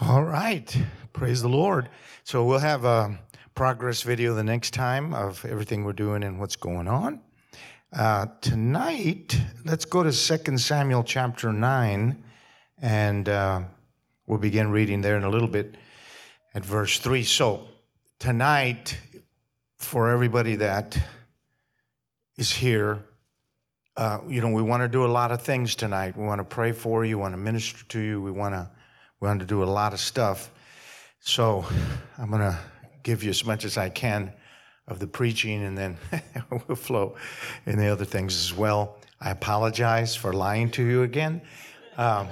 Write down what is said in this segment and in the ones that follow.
All right. Praise the Lord. So we'll have a progress video the next time of everything we're doing and what's going on. Uh, tonight, let's go to 2 Samuel chapter 9, and uh, we'll begin reading there in a little bit at verse 3. So, tonight, for everybody that is here, uh, you know, we want to do a lot of things tonight. We want to pray for you, we want to minister to you, we want to we want to do a lot of stuff. So I'm going to give you as much as I can of the preaching, and then we'll flow in the other things as well. I apologize for lying to you again. Um,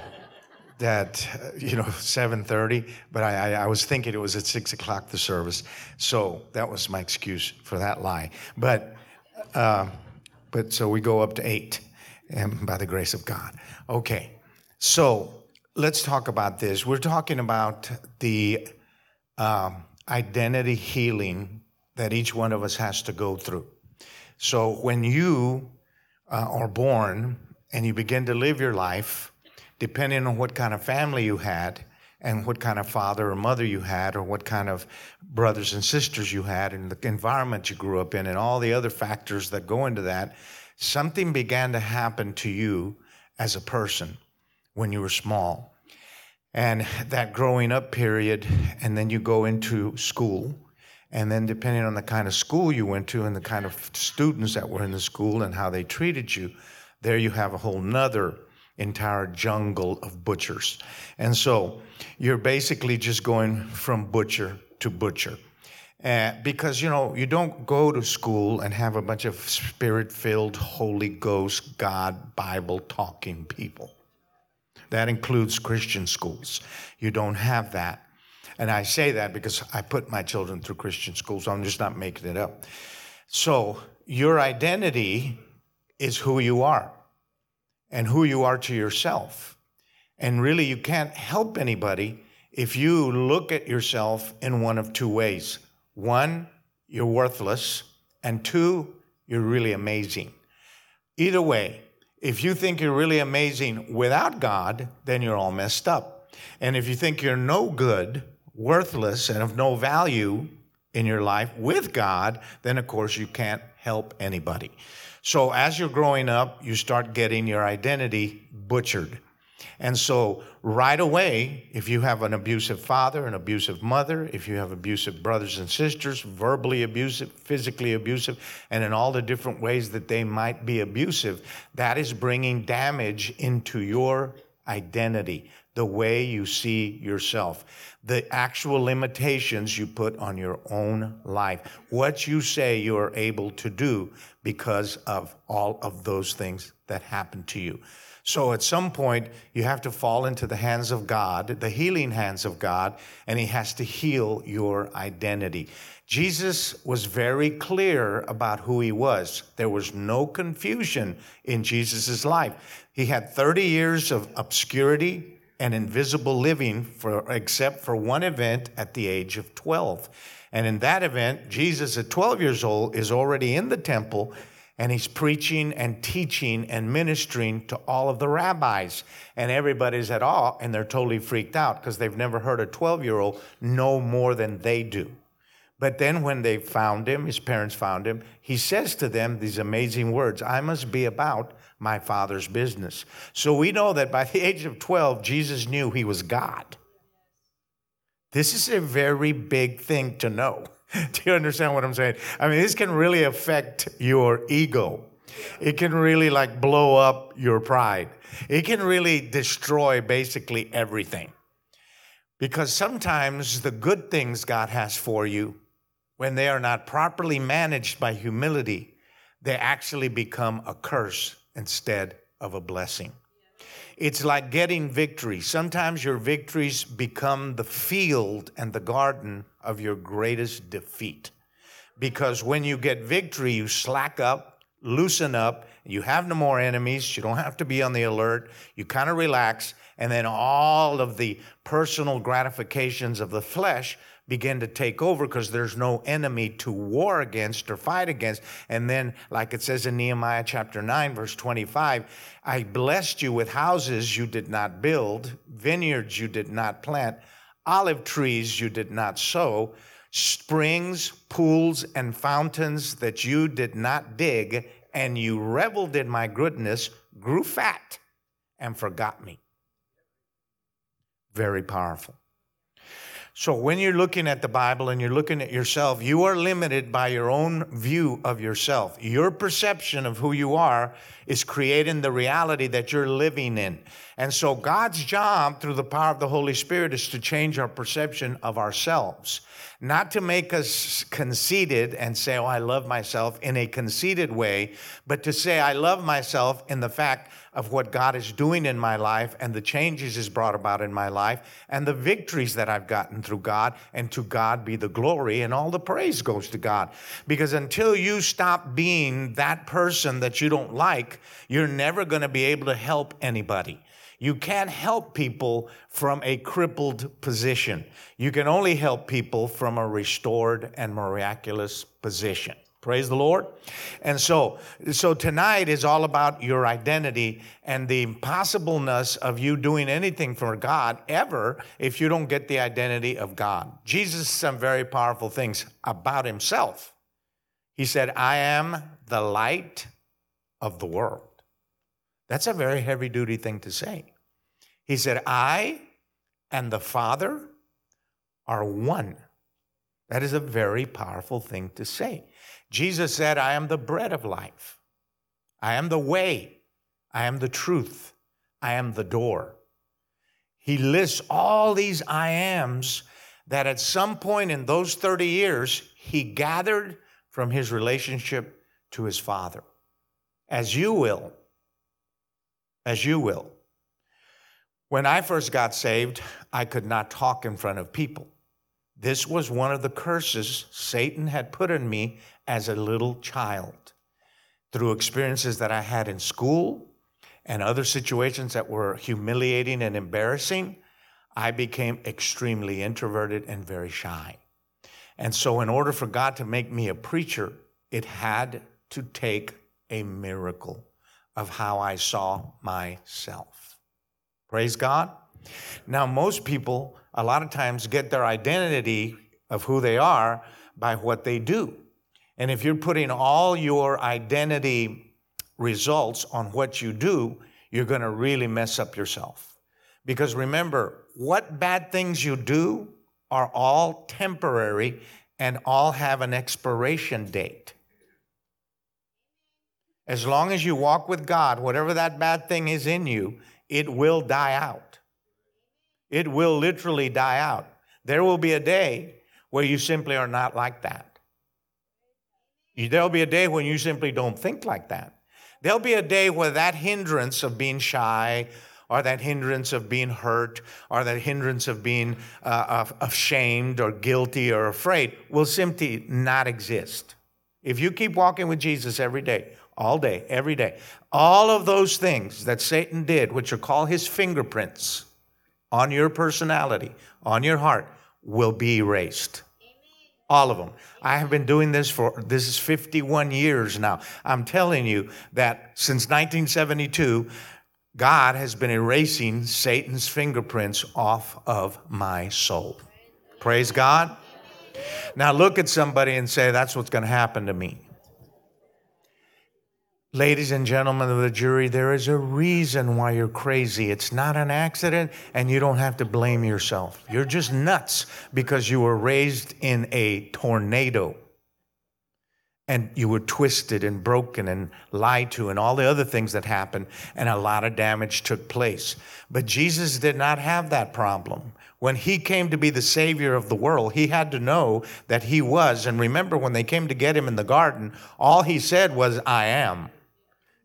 that you know 7:30, but I, I, I, was thinking it was at six o'clock the service, so that was my excuse for that lie. But uh, but so we go up to eight, and by the grace of God. Okay, so let's talk about this. We're talking about the um, identity healing that each one of us has to go through. So when you uh, are born and you begin to live your life, depending on what kind of family you had and what kind of father or mother you had or what kind of brothers and sisters you had and the environment you grew up in and all the other factors that go into that, something began to happen to you as a person when you were small. And that growing up period, and then you go into school. And then, depending on the kind of school you went to and the kind of students that were in the school and how they treated you, there you have a whole nother entire jungle of butchers. And so you're basically just going from butcher to butcher. Uh, because, you know, you don't go to school and have a bunch of spirit filled, Holy Ghost, God, Bible talking people. That includes Christian schools. You don't have that. And I say that because I put my children through Christian schools, so I'm just not making it up. So, your identity is who you are and who you are to yourself. And really, you can't help anybody if you look at yourself in one of two ways. One, you're worthless, and two, you're really amazing. Either way, if you think you're really amazing without God, then you're all messed up. And if you think you're no good, worthless, and of no value in your life with God, then of course you can't help anybody. So as you're growing up, you start getting your identity butchered. And so, right away, if you have an abusive father, an abusive mother, if you have abusive brothers and sisters, verbally abusive, physically abusive, and in all the different ways that they might be abusive, that is bringing damage into your identity, the way you see yourself, the actual limitations you put on your own life, what you say you are able to do because of all of those things that happen to you. So at some point, you have to fall into the hands of God, the healing hands of God, and He has to heal your identity. Jesus was very clear about who He was. There was no confusion in Jesus' life. He had 30 years of obscurity and invisible living, for, except for one event at the age of 12. And in that event, Jesus, at 12 years old, is already in the temple and he's preaching and teaching and ministering to all of the rabbis. And everybody's at awe and they're totally freaked out because they've never heard a 12 year old know more than they do. But then when they found him, his parents found him, he says to them these amazing words I must be about my father's business. So we know that by the age of 12, Jesus knew he was God. This is a very big thing to know. Do you understand what I'm saying? I mean, this can really affect your ego. It can really like blow up your pride. It can really destroy basically everything. Because sometimes the good things God has for you, when they are not properly managed by humility, they actually become a curse instead of a blessing. It's like getting victory. Sometimes your victories become the field and the garden of your greatest defeat. Because when you get victory, you slack up, loosen up, you have no more enemies, you don't have to be on the alert, you kind of relax, and then all of the personal gratifications of the flesh begin to take over because there's no enemy to war against or fight against. And then, like it says in Nehemiah chapter 9, verse 25, I blessed you with houses you did not build, vineyards you did not plant, olive trees you did not sow, springs, pools, and fountains that you did not dig, and you reveled in my goodness, grew fat, and forgot me. Very powerful. So when you're looking at the Bible and you're looking at yourself, you are limited by your own view of yourself. Your perception of who you are is creating the reality that you're living in. And so God's job through the power of the Holy Spirit is to change our perception of ourselves, not to make us conceited and say, "Oh, I love myself" in a conceited way, but to say, "I love myself" in the fact of what God is doing in my life and the changes He's brought about in my life and the victories that I've gotten through God. And to God be the glory and all the praise goes to God. Because until you stop being that person that you don't like, you're never going to be able to help anybody. You can't help people from a crippled position. You can only help people from a restored and miraculous position. Praise the Lord. And so, so tonight is all about your identity and the impossibleness of you doing anything for God ever if you don't get the identity of God. Jesus said some very powerful things about himself. He said, I am the light of the world. That's a very heavy duty thing to say. He said, I and the Father are one. That is a very powerful thing to say. Jesus said, I am the bread of life. I am the way. I am the truth. I am the door. He lists all these I ams that at some point in those 30 years, he gathered from his relationship to his Father. As you will. As you will. When I first got saved, I could not talk in front of people. This was one of the curses Satan had put on me as a little child through experiences that I had in school and other situations that were humiliating and embarrassing. I became extremely introverted and very shy. And so, in order for God to make me a preacher, it had to take a miracle of how I saw myself. Praise God. Now, most people a lot of times get their identity of who they are by what they do. And if you're putting all your identity results on what you do, you're going to really mess up yourself. Because remember, what bad things you do are all temporary and all have an expiration date. As long as you walk with God, whatever that bad thing is in you, it will die out. It will literally die out. There will be a day where you simply are not like that. There'll be a day when you simply don't think like that. There'll be a day where that hindrance of being shy, or that hindrance of being hurt, or that hindrance of being uh, ashamed, or guilty, or afraid will simply not exist. If you keep walking with Jesus every day, all day, every day, all of those things that Satan did, which are called his fingerprints, on your personality, on your heart, will be erased. All of them. I have been doing this for, this is 51 years now. I'm telling you that since 1972, God has been erasing Satan's fingerprints off of my soul. Praise God. Now look at somebody and say, That's what's going to happen to me. Ladies and gentlemen of the jury, there is a reason why you're crazy. It's not an accident, and you don't have to blame yourself. You're just nuts because you were raised in a tornado and you were twisted and broken and lied to and all the other things that happened, and a lot of damage took place. But Jesus did not have that problem. When he came to be the Savior of the world, he had to know that he was. And remember, when they came to get him in the garden, all he said was, I am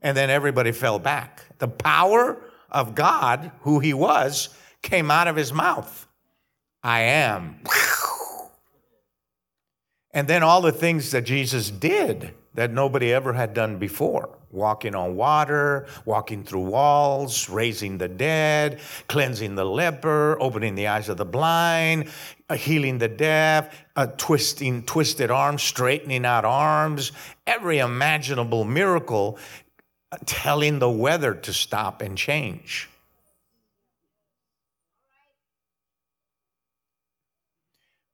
and then everybody fell back. The power of God, who he was, came out of his mouth. I am. And then all the things that Jesus did that nobody ever had done before walking on water, walking through walls, raising the dead, cleansing the leper, opening the eyes of the blind, uh, healing the deaf, uh, twisting twisted arms, straightening out arms, every imaginable miracle telling the weather to stop and change.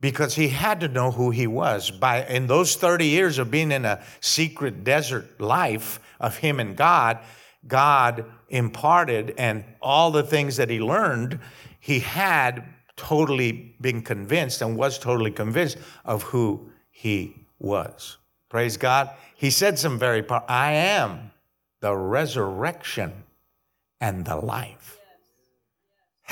because he had to know who he was. By in those 30 years of being in a secret desert life of him and God, God imparted and all the things that he learned, he had totally been convinced and was totally convinced of who he was. Praise God. He said some very I am the resurrection and the life.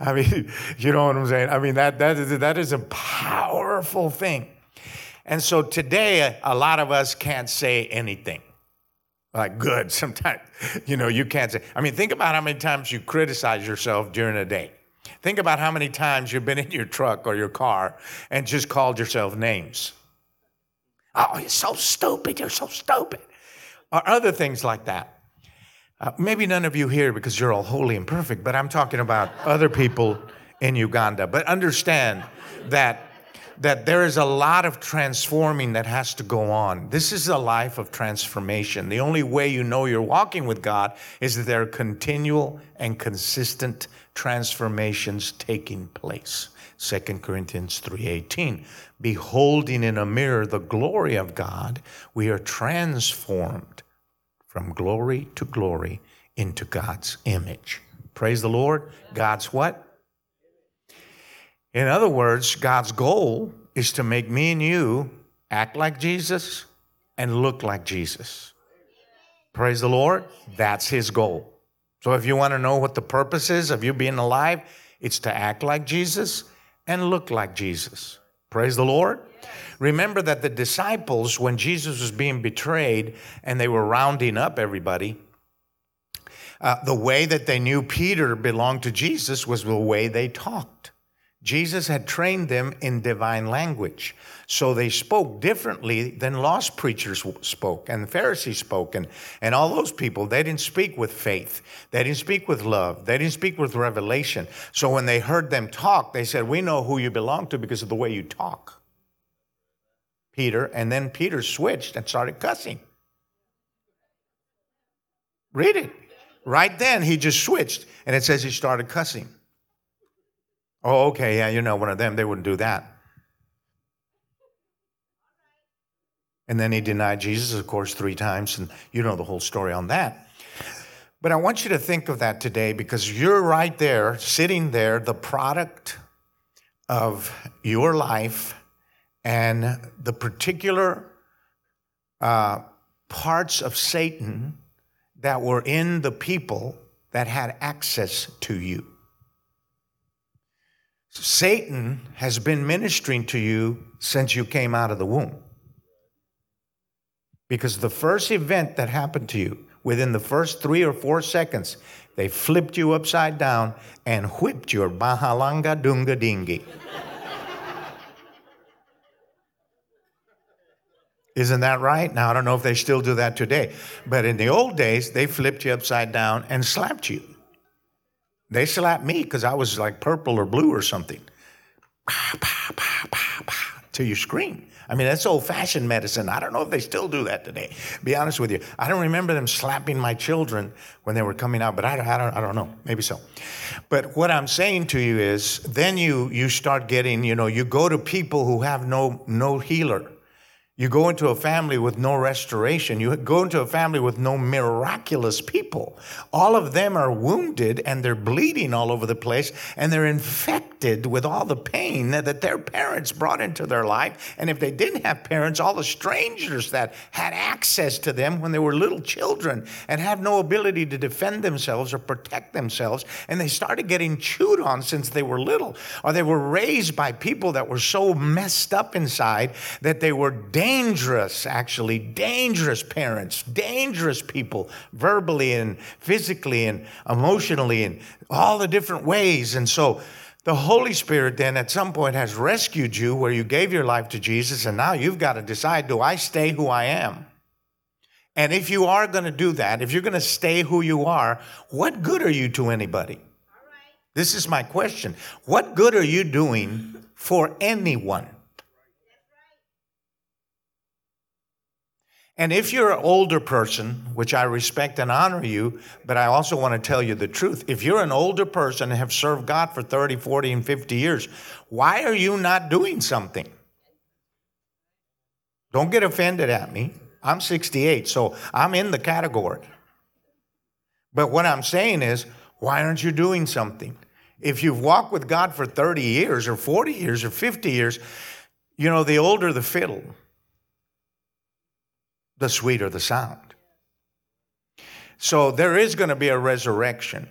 I mean, you know what I'm saying? I mean, that, that, is, that is a powerful thing. And so today, a lot of us can't say anything. Like, good. Sometimes, you know, you can't say. I mean, think about how many times you criticize yourself during a day. Think about how many times you've been in your truck or your car and just called yourself names. Oh, you're so stupid. You're so stupid. Or other things like that. Uh, maybe none of you here because you're all holy and perfect, but I'm talking about other people in Uganda. But understand that that there is a lot of transforming that has to go on. This is a life of transformation. The only way you know you're walking with God is that there are continual and consistent transformations taking place. 2 Corinthians 3:18 beholding in a mirror the glory of God we are transformed from glory to glory into God's image. Praise the Lord. God's what? In other words, God's goal is to make me and you act like Jesus and look like Jesus. Praise the Lord. That's his goal. So if you want to know what the purpose is of you being alive, it's to act like Jesus and look like Jesus. Praise the Lord. Remember that the disciples, when Jesus was being betrayed and they were rounding up everybody, uh, the way that they knew Peter belonged to Jesus was the way they talked. Jesus had trained them in divine language. So they spoke differently than lost preachers spoke and the Pharisees spoke and, and all those people. They didn't speak with faith. They didn't speak with love. They didn't speak with revelation. So when they heard them talk, they said, We know who you belong to because of the way you talk. Peter, and then Peter switched and started cussing. Read it. Right then, he just switched, and it says he started cussing. Oh, okay, yeah, you're not one of them. They wouldn't do that. And then he denied Jesus, of course, three times, and you know the whole story on that. But I want you to think of that today because you're right there, sitting there, the product of your life and the particular uh, parts of Satan that were in the people that had access to you. Satan has been ministering to you since you came out of the womb. Because the first event that happened to you, within the first three or four seconds, they flipped you upside down and whipped your Bahalanga Dunga Dingi. Isn't that right? Now, I don't know if they still do that today, but in the old days, they flipped you upside down and slapped you. They slapped me because I was like purple or blue or something. Till you scream. I mean, that's old fashioned medicine. I don't know if they still do that today. Be honest with you. I don't remember them slapping my children when they were coming out, but I, don't, I, don't, I don't know. Maybe so. But what I'm saying to you is then you, you start getting, you know, you go to people who have no, no healer. You go into a family with no restoration. You go into a family with no miraculous people. All of them are wounded and they're bleeding all over the place and they're infected with all the pain that their parents brought into their life. And if they didn't have parents, all the strangers that had access to them when they were little children and had no ability to defend themselves or protect themselves. And they started getting chewed on since they were little, or they were raised by people that were so messed up inside that they were dangerous, actually, dangerous parents, dangerous people, verbally and physically and emotionally, and all the different ways. And so, the Holy Spirit then at some point has rescued you where you gave your life to Jesus, and now you've got to decide do I stay who I am? And if you are going to do that, if you're going to stay who you are, what good are you to anybody? This is my question. What good are you doing for anyone? And if you're an older person, which I respect and honor you, but I also want to tell you the truth. If you're an older person and have served God for 30, 40, and 50 years, why are you not doing something? Don't get offended at me. I'm 68, so I'm in the category. But what I'm saying is, why aren't you doing something? If you've walked with God for 30 years or 40 years or 50 years, you know, the older the fiddle, the sweeter the sound. So there is going to be a resurrection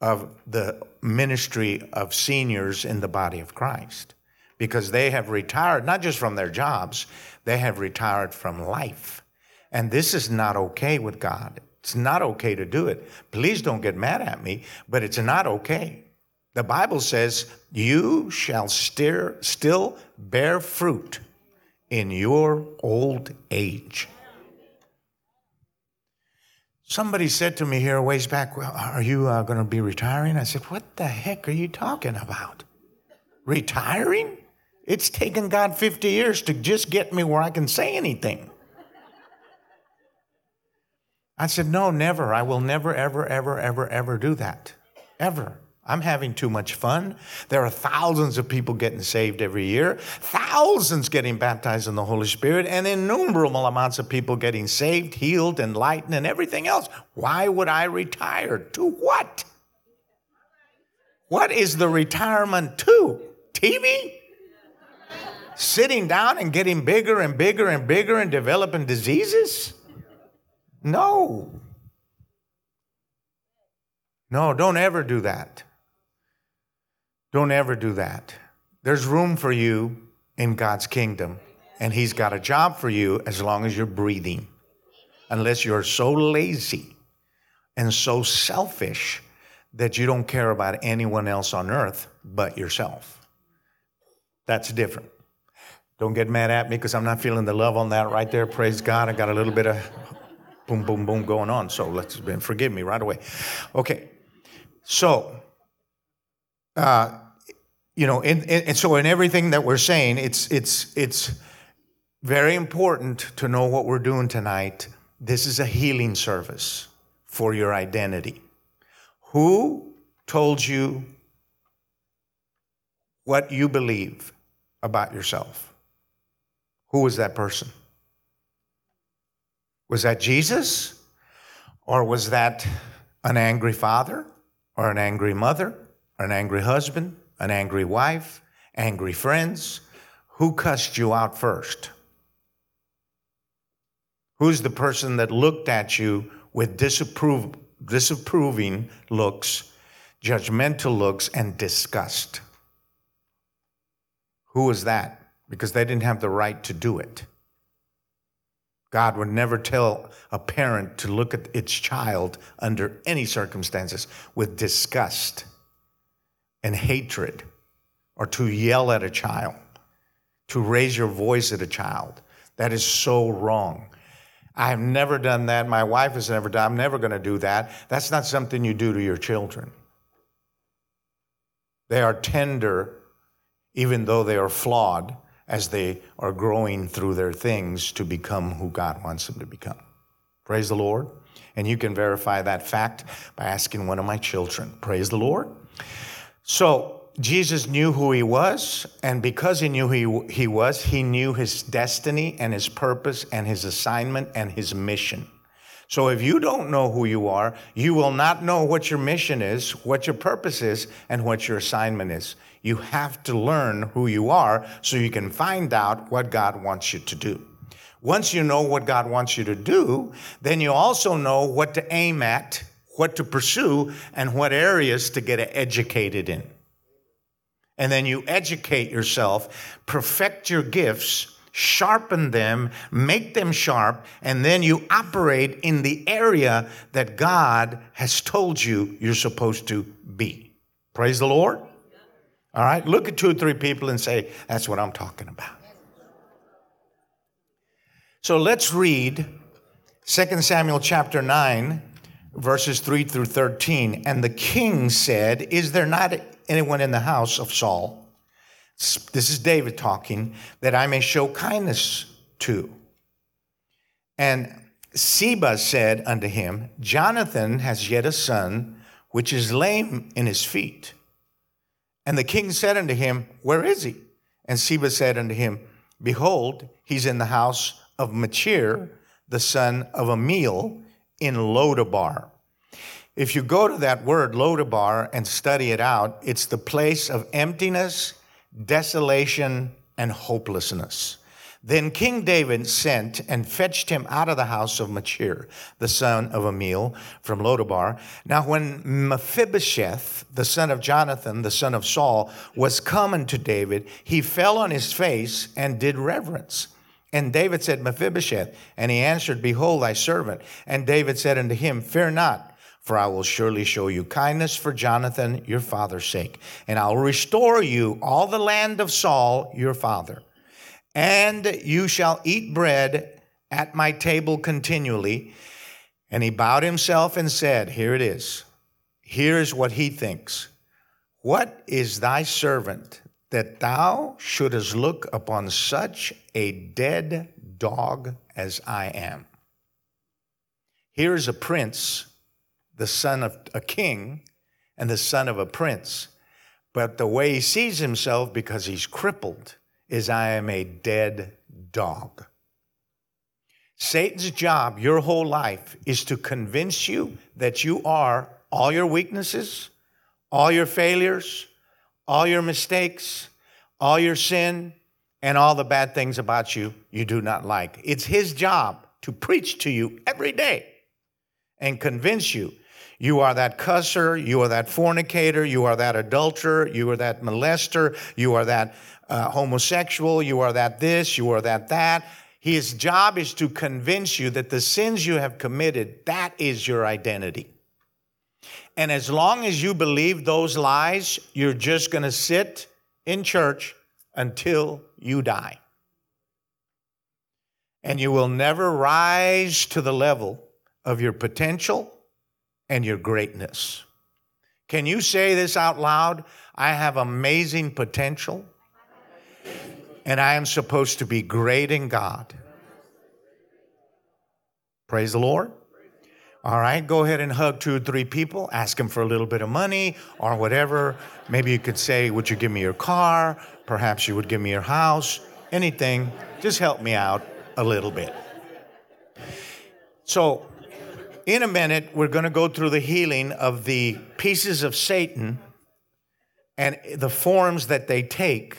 of the ministry of seniors in the body of Christ because they have retired, not just from their jobs, they have retired from life. And this is not okay with God. It's not okay to do it. Please don't get mad at me, but it's not okay. The Bible says, You shall steer, still bear fruit in your old age. Somebody said to me here a ways back, well, Are you uh, going to be retiring? I said, What the heck are you talking about? Retiring? It's taken God 50 years to just get me where I can say anything. I said, No, never. I will never, ever, ever, ever, ever do that. Ever. I'm having too much fun. There are thousands of people getting saved every year, thousands getting baptized in the Holy Spirit, and innumerable amounts of people getting saved, healed, enlightened, and everything else. Why would I retire? To what? What is the retirement to? TV? Sitting down and getting bigger and bigger and bigger and developing diseases? No. No, don't ever do that. Don't ever do that. There's room for you in God's kingdom, and He's got a job for you as long as you're breathing. Unless you're so lazy and so selfish that you don't care about anyone else on earth but yourself. That's different. Don't get mad at me because I'm not feeling the love on that right there. Praise God. I got a little bit of boom, boom, boom going on. So let's forgive me right away. Okay. So, uh, you know, and, and so in everything that we're saying, it's it's it's very important to know what we're doing tonight. This is a healing service for your identity. Who told you what you believe about yourself? Who was that person? Was that Jesus? Or was that an angry father? Or an angry mother? An angry husband? an angry wife, angry friends. Who cussed you out first? Who's the person that looked at you with disapproving looks, judgmental looks, and disgust? Who was that? Because they didn't have the right to do it. God would never tell a parent to look at its child under any circumstances with disgust and hatred or to yell at a child, to raise your voice at a child. That is so wrong. I have never done that. My wife has never done. I'm never going to do that. That's not something you do to your children. They are tender, even though they are flawed, as they are growing through their things to become who God wants them to become. Praise the Lord. And you can verify that fact by asking one of my children. Praise the Lord. So Jesus knew who he was, and because he knew who he, he was, he knew his destiny and his purpose and his assignment and his mission. So if you don't know who you are, you will not know what your mission is, what your purpose is, and what your assignment is. You have to learn who you are so you can find out what God wants you to do. Once you know what God wants you to do, then you also know what to aim at what to pursue and what areas to get educated in. And then you educate yourself, perfect your gifts, sharpen them, make them sharp, and then you operate in the area that God has told you you're supposed to be. Praise the Lord. All right, look at two or three people and say, That's what I'm talking about. So let's read 2 Samuel chapter 9 verses 3 through 13. And the king said, Is there not anyone in the house of Saul? This is David talking, that I may show kindness to. And Ziba said unto him, Jonathan has yet a son, which is lame in his feet. And the king said unto him, Where is he? And Ziba said unto him, Behold, he's in the house of Machir, the son of Ammiel, in Lodabar. If you go to that word, Lodabar, and study it out, it's the place of emptiness, desolation, and hopelessness. Then King David sent and fetched him out of the house of Machir, the son of Ammiel, from Lodabar. Now, when Mephibosheth, the son of Jonathan, the son of Saul, was coming to David, he fell on his face and did reverence. And David said, Mephibosheth. And he answered, Behold, thy servant. And David said unto him, Fear not, for I will surely show you kindness for Jonathan, your father's sake. And I'll restore you all the land of Saul, your father and you shall eat bread at my table continually. And he bowed himself and said, Here it is. Here is what he thinks. What is thy servant that thou shouldest look upon such a dead dog as I am? Here is a prince, the son of a king, and the son of a prince. But the way he sees himself, because he's crippled, is I am a dead dog. Satan's job your whole life is to convince you that you are all your weaknesses, all your failures, all your mistakes, all your sin, and all the bad things about you you do not like. It's his job to preach to you every day and convince you you are that cusser, you are that fornicator, you are that adulterer, you are that molester, you are that uh, homosexual, you are that this, you are that that. His job is to convince you that the sins you have committed, that is your identity. And as long as you believe those lies, you're just going to sit in church until you die. And you will never rise to the level of your potential and your greatness. Can you say this out loud? I have amazing potential and I am supposed to be great in God. Praise the Lord. All right, go ahead and hug two or three people, ask them for a little bit of money or whatever. Maybe you could say, Would you give me your car? Perhaps you would give me your house. Anything. Just help me out a little bit. So, in a minute, we're going to go through the healing of the pieces of Satan and the forms that they take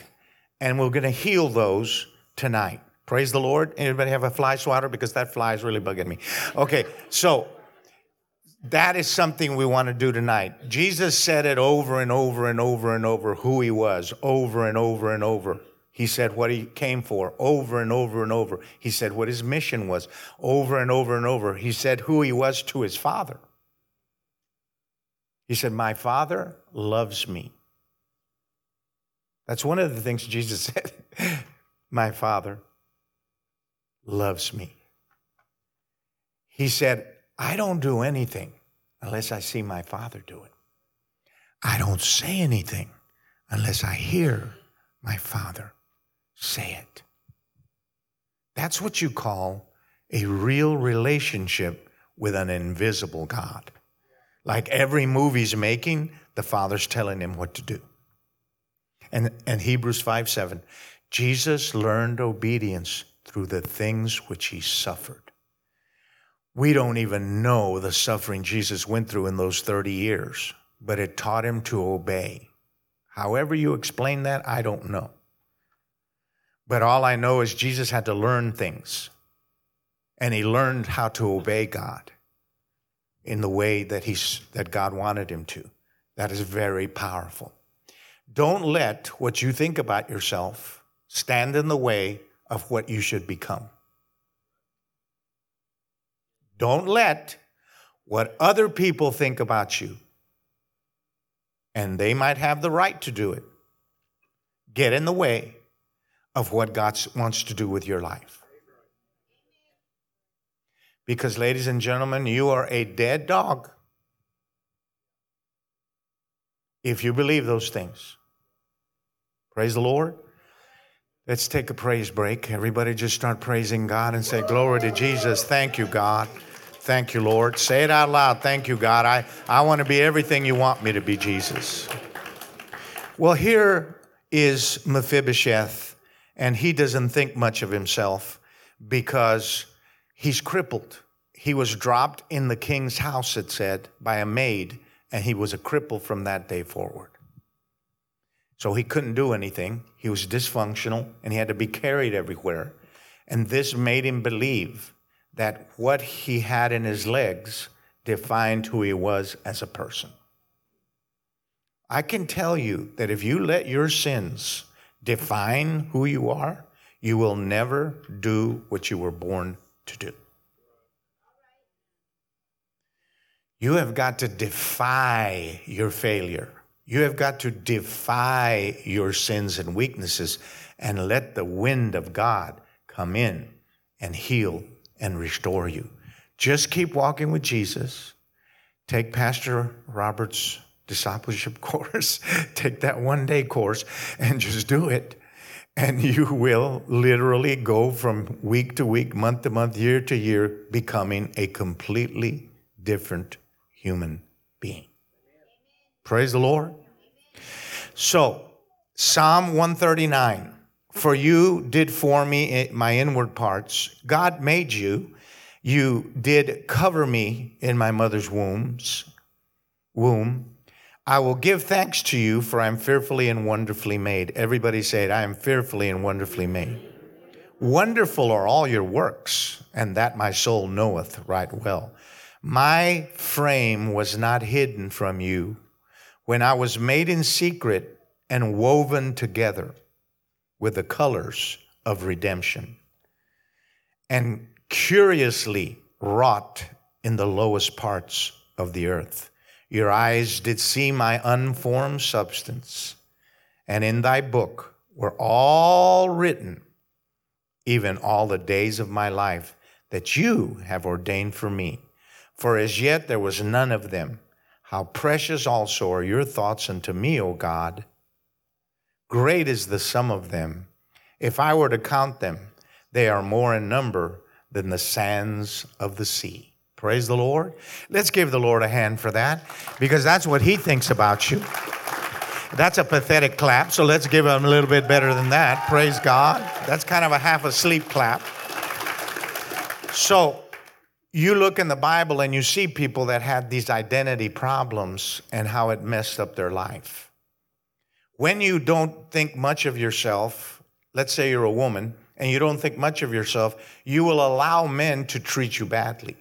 and we're going to heal those tonight. Praise the Lord. Anybody have a fly swatter? Because that fly is really bugging me. Okay, so that is something we want to do tonight. Jesus said it over and over and over and over who he was, over and over and over. He said what he came for over and over and over. He said what his mission was over and over and over. He said who he was to his father. He said, My father loves me. That's one of the things Jesus said. My Father loves me. He said, I don't do anything unless I see my Father do it. I don't say anything unless I hear my Father say it. That's what you call a real relationship with an invisible God. Like every movie's making, the Father's telling him what to do. And, and Hebrews 5 7, Jesus learned obedience through the things which he suffered. We don't even know the suffering Jesus went through in those 30 years, but it taught him to obey. However, you explain that, I don't know. But all I know is Jesus had to learn things, and he learned how to obey God in the way that, he's, that God wanted him to. That is very powerful. Don't let what you think about yourself stand in the way of what you should become. Don't let what other people think about you, and they might have the right to do it, get in the way of what God wants to do with your life. Because, ladies and gentlemen, you are a dead dog if you believe those things. Praise the Lord. Let's take a praise break. Everybody just start praising God and say, Glory to Jesus. Thank you, God. Thank you, Lord. Say it out loud. Thank you, God. I, I want to be everything you want me to be, Jesus. Well, here is Mephibosheth, and he doesn't think much of himself because he's crippled. He was dropped in the king's house, it said, by a maid, and he was a cripple from that day forward. So he couldn't do anything. He was dysfunctional and he had to be carried everywhere. And this made him believe that what he had in his legs defined who he was as a person. I can tell you that if you let your sins define who you are, you will never do what you were born to do. You have got to defy your failure. You have got to defy your sins and weaknesses and let the wind of God come in and heal and restore you. Just keep walking with Jesus. Take Pastor Robert's discipleship course, take that one day course, and just do it. And you will literally go from week to week, month to month, year to year, becoming a completely different human being. Praise the Lord. So, Psalm 139 For you did form me my inward parts. God made you. You did cover me in my mother's wombs, womb. I will give thanks to you, for I am fearfully and wonderfully made. Everybody say it I am fearfully and wonderfully made. Wonderful are all your works, and that my soul knoweth right well. My frame was not hidden from you when I was made in secret and woven together with the colors of redemption, and curiously wrought in the lowest parts of the earth. Your eyes did see my unformed substance, and in thy book were all written, even all the days of my life that you have ordained for me for as yet there was none of them. How precious also are your thoughts unto me, O God. Great is the sum of them. If I were to count them, they are more in number than the sands of the sea. Praise the Lord. Let's give the Lord a hand for that because that's what he thinks about you. That's a pathetic clap, so let's give him a little bit better than that. Praise God. That's kind of a half asleep clap. So, you look in the Bible and you see people that had these identity problems and how it messed up their life. When you don't think much of yourself, let's say you're a woman and you don't think much of yourself, you will allow men to treat you badly.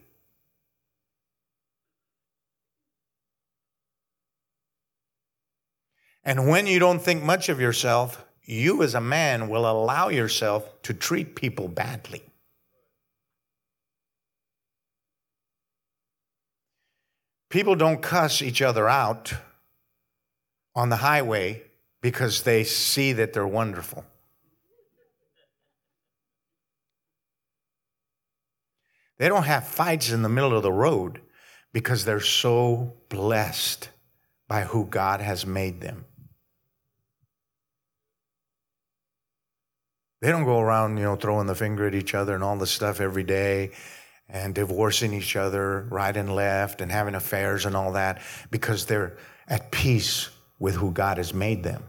And when you don't think much of yourself, you as a man will allow yourself to treat people badly. People don't cuss each other out on the highway because they see that they're wonderful. They don't have fights in the middle of the road because they're so blessed by who God has made them. They don't go around, you know, throwing the finger at each other and all this stuff every day and divorcing each other right and left and having affairs and all that because they're at peace with who God has made them.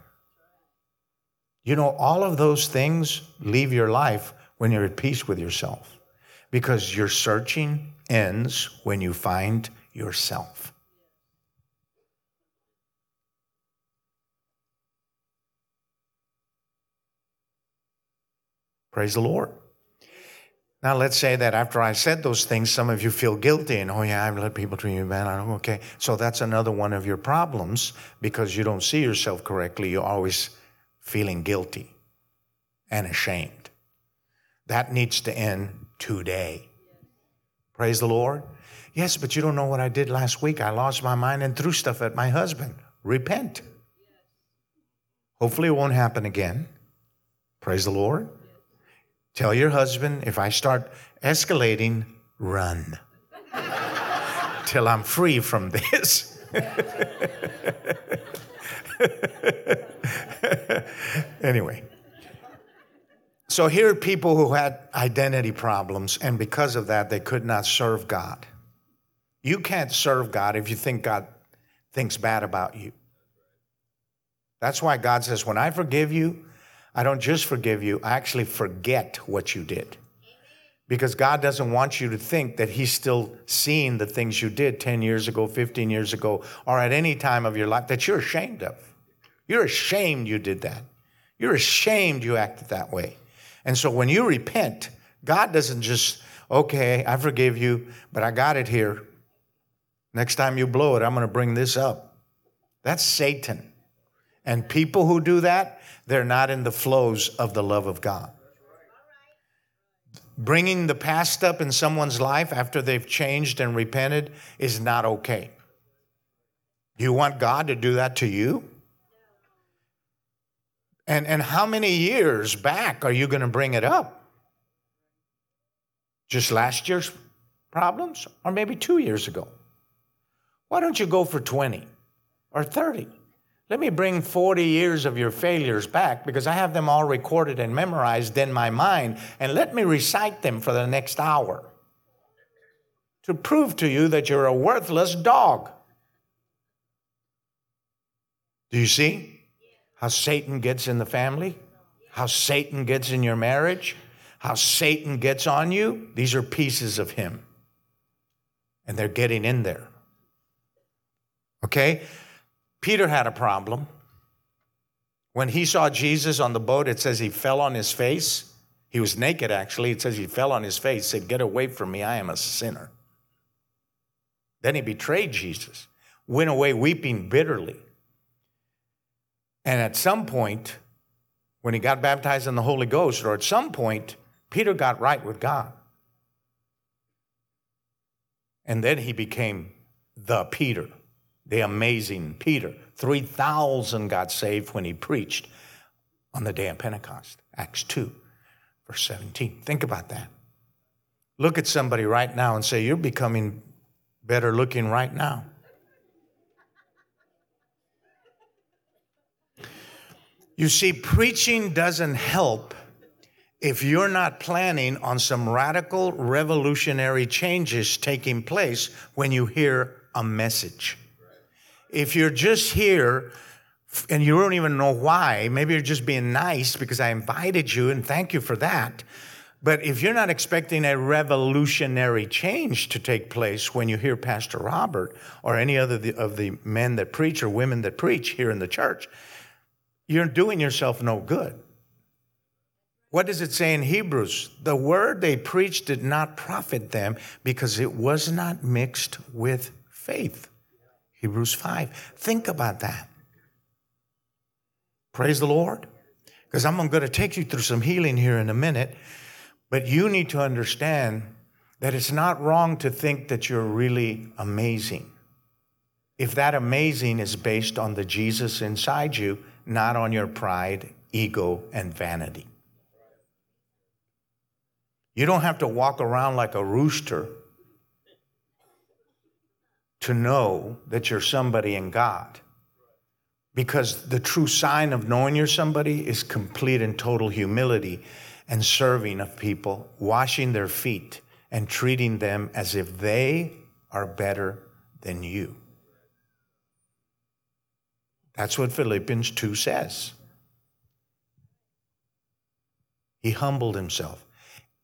You know, all of those things leave your life when you're at peace with yourself because your searching ends when you find yourself. Praise the Lord. Now, let's say that after I said those things, some of you feel guilty and, oh, yeah, I've let people treat you bad. Okay. So that's another one of your problems because you don't see yourself correctly. You're always feeling guilty and ashamed. That needs to end today. Praise the Lord. Yes, but you don't know what I did last week. I lost my mind and threw stuff at my husband. Repent. Hopefully, it won't happen again. Praise the Lord. Tell your husband if I start escalating, run till I'm free from this. anyway, So here are people who had identity problems, and because of that, they could not serve God. You can't serve God if you think God thinks bad about you. That's why God says, when I forgive you, I don't just forgive you, I actually forget what you did. Because God doesn't want you to think that He's still seeing the things you did 10 years ago, 15 years ago, or at any time of your life that you're ashamed of. You're ashamed you did that. You're ashamed you acted that way. And so when you repent, God doesn't just, okay, I forgive you, but I got it here. Next time you blow it, I'm going to bring this up. That's Satan. And people who do that, they're not in the flows of the love of God. Bringing the past up in someone's life after they've changed and repented is not okay. You want God to do that to you? And, and how many years back are you going to bring it up? Just last year's problems? Or maybe two years ago? Why don't you go for 20 or 30? Let me bring 40 years of your failures back because I have them all recorded and memorized in my mind, and let me recite them for the next hour to prove to you that you're a worthless dog. Do you see? how Satan gets in the family, how Satan gets in your marriage, how Satan gets on you. These are pieces of him. And they're getting in there. Okay? Peter had a problem. When he saw Jesus on the boat, it says he fell on his face. He was naked, actually. It says he fell on his face, said, Get away from me, I am a sinner. Then he betrayed Jesus, went away weeping bitterly. And at some point, when he got baptized in the Holy Ghost, or at some point, Peter got right with God. And then he became the Peter, the amazing Peter. 3,000 got saved when he preached on the day of Pentecost. Acts 2, verse 17. Think about that. Look at somebody right now and say, You're becoming better looking right now. You see, preaching doesn't help if you're not planning on some radical revolutionary changes taking place when you hear a message. If you're just here and you don't even know why, maybe you're just being nice because I invited you and thank you for that. But if you're not expecting a revolutionary change to take place when you hear Pastor Robert or any other of the men that preach or women that preach here in the church, you're doing yourself no good. What does it say in Hebrews? The word they preached did not profit them because it was not mixed with faith. Hebrews 5. Think about that. Praise the Lord. Because I'm going to take you through some healing here in a minute. But you need to understand that it's not wrong to think that you're really amazing. If that amazing is based on the Jesus inside you not on your pride, ego, and vanity. You don't have to walk around like a rooster to know that you're somebody in God. Because the true sign of knowing you're somebody is complete and total humility and serving of people, washing their feet and treating them as if they are better than you. That's what Philippians 2 says. He humbled himself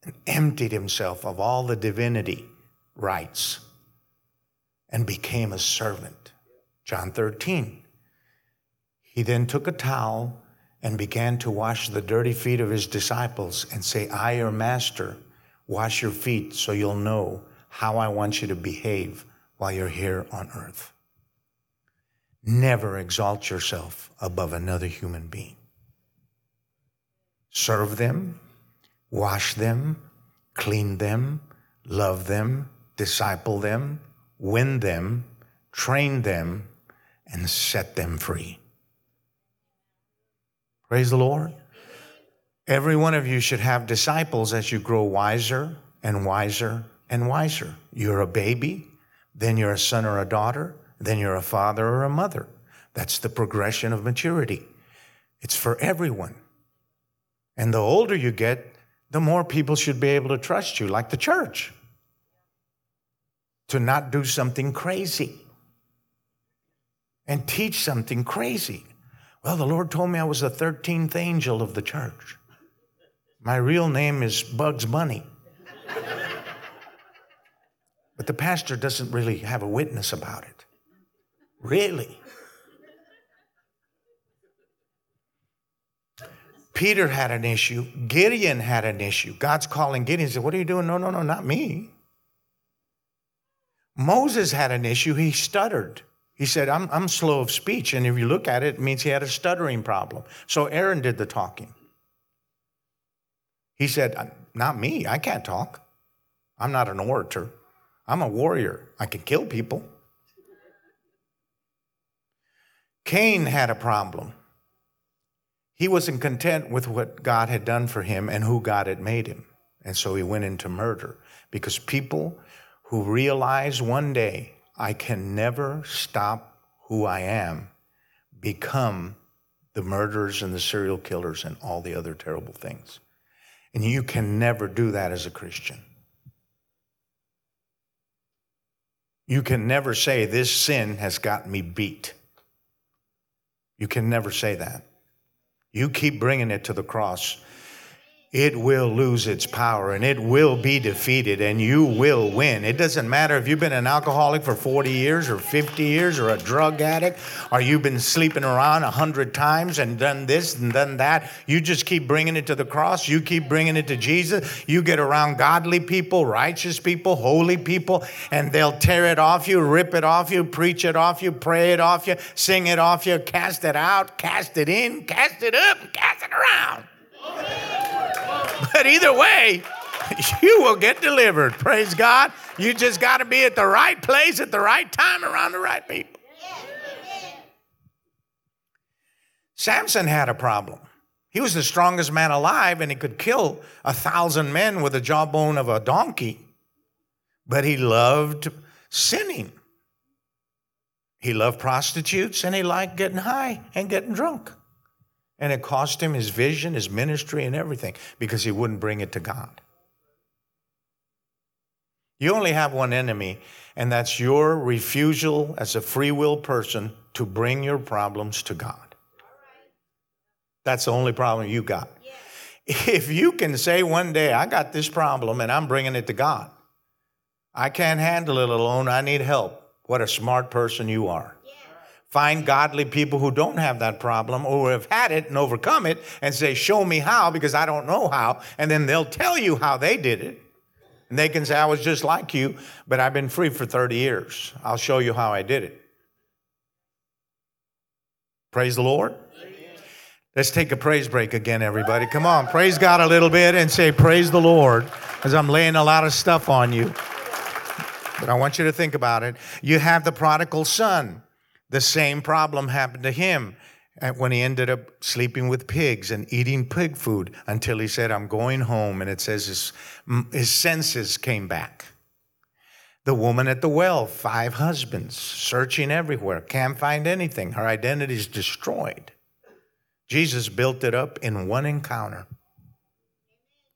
and emptied himself of all the divinity rights and became a servant. John 13. He then took a towel and began to wash the dirty feet of his disciples and say, I, your master, wash your feet so you'll know how I want you to behave while you're here on earth. Never exalt yourself above another human being. Serve them, wash them, clean them, love them, disciple them, win them, train them, and set them free. Praise the Lord. Every one of you should have disciples as you grow wiser and wiser and wiser. You're a baby, then you're a son or a daughter, then you're a father or a mother. That's the progression of maturity. It's for everyone. And the older you get, the more people should be able to trust you, like the church, to not do something crazy and teach something crazy. Well, the Lord told me I was the 13th angel of the church. My real name is Bugs Bunny. but the pastor doesn't really have a witness about it. Really? Peter had an issue. Gideon had an issue. God's calling Gideon. Said, What are you doing? No, no, no, not me. Moses had an issue. He stuttered. He said, I'm, I'm slow of speech. And if you look at it, it means he had a stuttering problem. So Aaron did the talking. He said, uh, Not me. I can't talk. I'm not an orator. I'm a warrior. I can kill people. Cain had a problem. He wasn't content with what God had done for him and who God had made him. And so he went into murder because people who realize one day, I can never stop who I am, become the murderers and the serial killers and all the other terrible things. And you can never do that as a Christian. You can never say, This sin has got me beat. You can never say that. You keep bringing it to the cross it will lose its power and it will be defeated and you will win. It doesn't matter if you've been an alcoholic for 40 years or 50 years or a drug addict or you've been sleeping around a hundred times and done this and done that. You just keep bringing it to the cross. You keep bringing it to Jesus. You get around godly people, righteous people, holy people, and they'll tear it off you, rip it off you, preach it off you, pray it off you, sing it off you, cast it out, cast it in, cast it up, cast it around. But either way, you will get delivered. Praise God. You just got to be at the right place at the right time around the right people. Samson had a problem. He was the strongest man alive and he could kill a thousand men with the jawbone of a donkey, but he loved sinning. He loved prostitutes and he liked getting high and getting drunk. And it cost him his vision, his ministry, and everything because he wouldn't bring it to God. You only have one enemy, and that's your refusal as a free will person to bring your problems to God. That's the only problem you got. If you can say one day, I got this problem and I'm bringing it to God, I can't handle it alone, I need help. What a smart person you are. Find godly people who don't have that problem or have had it and overcome it and say, Show me how, because I don't know how. And then they'll tell you how they did it. And they can say, I was just like you, but I've been free for 30 years. I'll show you how I did it. Praise the Lord. Let's take a praise break again, everybody. Come on, praise God a little bit and say, Praise the Lord, as I'm laying a lot of stuff on you. But I want you to think about it. You have the prodigal son. The same problem happened to him uh, when he ended up sleeping with pigs and eating pig food until he said, I'm going home. And it says his, his senses came back. The woman at the well, five husbands, searching everywhere, can't find anything. Her identity is destroyed. Jesus built it up in one encounter.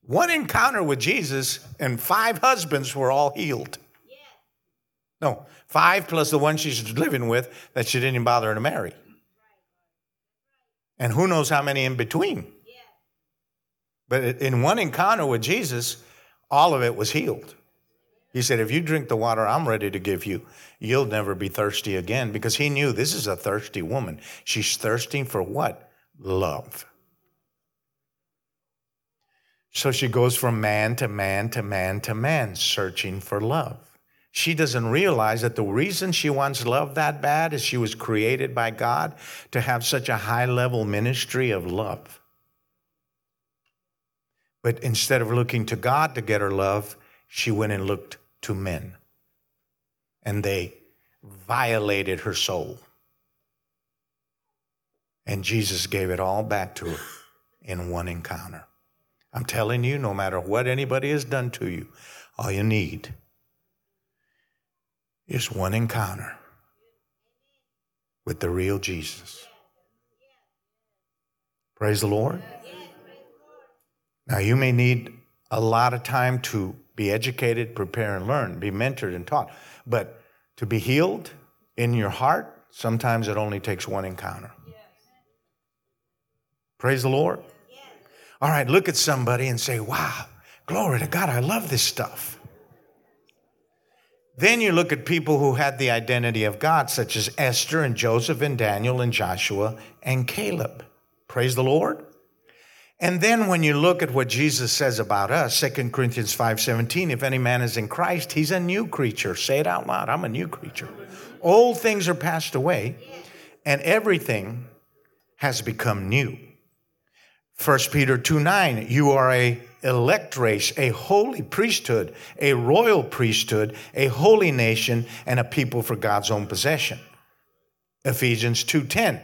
One encounter with Jesus, and five husbands were all healed. No, five plus the one she's living with that she didn't bother to marry. And who knows how many in between. But in one encounter with Jesus, all of it was healed. He said, If you drink the water I'm ready to give you, you'll never be thirsty again. Because he knew this is a thirsty woman. She's thirsting for what? Love. So she goes from man to man to man to man, searching for love. She doesn't realize that the reason she wants love that bad is she was created by God to have such a high level ministry of love. But instead of looking to God to get her love, she went and looked to men. And they violated her soul. And Jesus gave it all back to her in one encounter. I'm telling you, no matter what anybody has done to you, all you need is one encounter with the real Jesus. Praise the Lord. Now, you may need a lot of time to be educated, prepare, and learn, be mentored and taught. But to be healed in your heart, sometimes it only takes one encounter. Praise the Lord. All right, look at somebody and say, wow, glory to God, I love this stuff. Then you look at people who had the identity of God, such as Esther and Joseph and Daniel and Joshua and Caleb. Praise the Lord. And then when you look at what Jesus says about us, 2 Corinthians 5:17, if any man is in Christ, he's a new creature. Say it out loud. I'm a new creature. Old things are passed away, and everything has become new. 1 Peter 2 9, you are a elect race, a holy priesthood, a royal priesthood, a holy nation, and a people for God's own possession. Ephesians 2:10,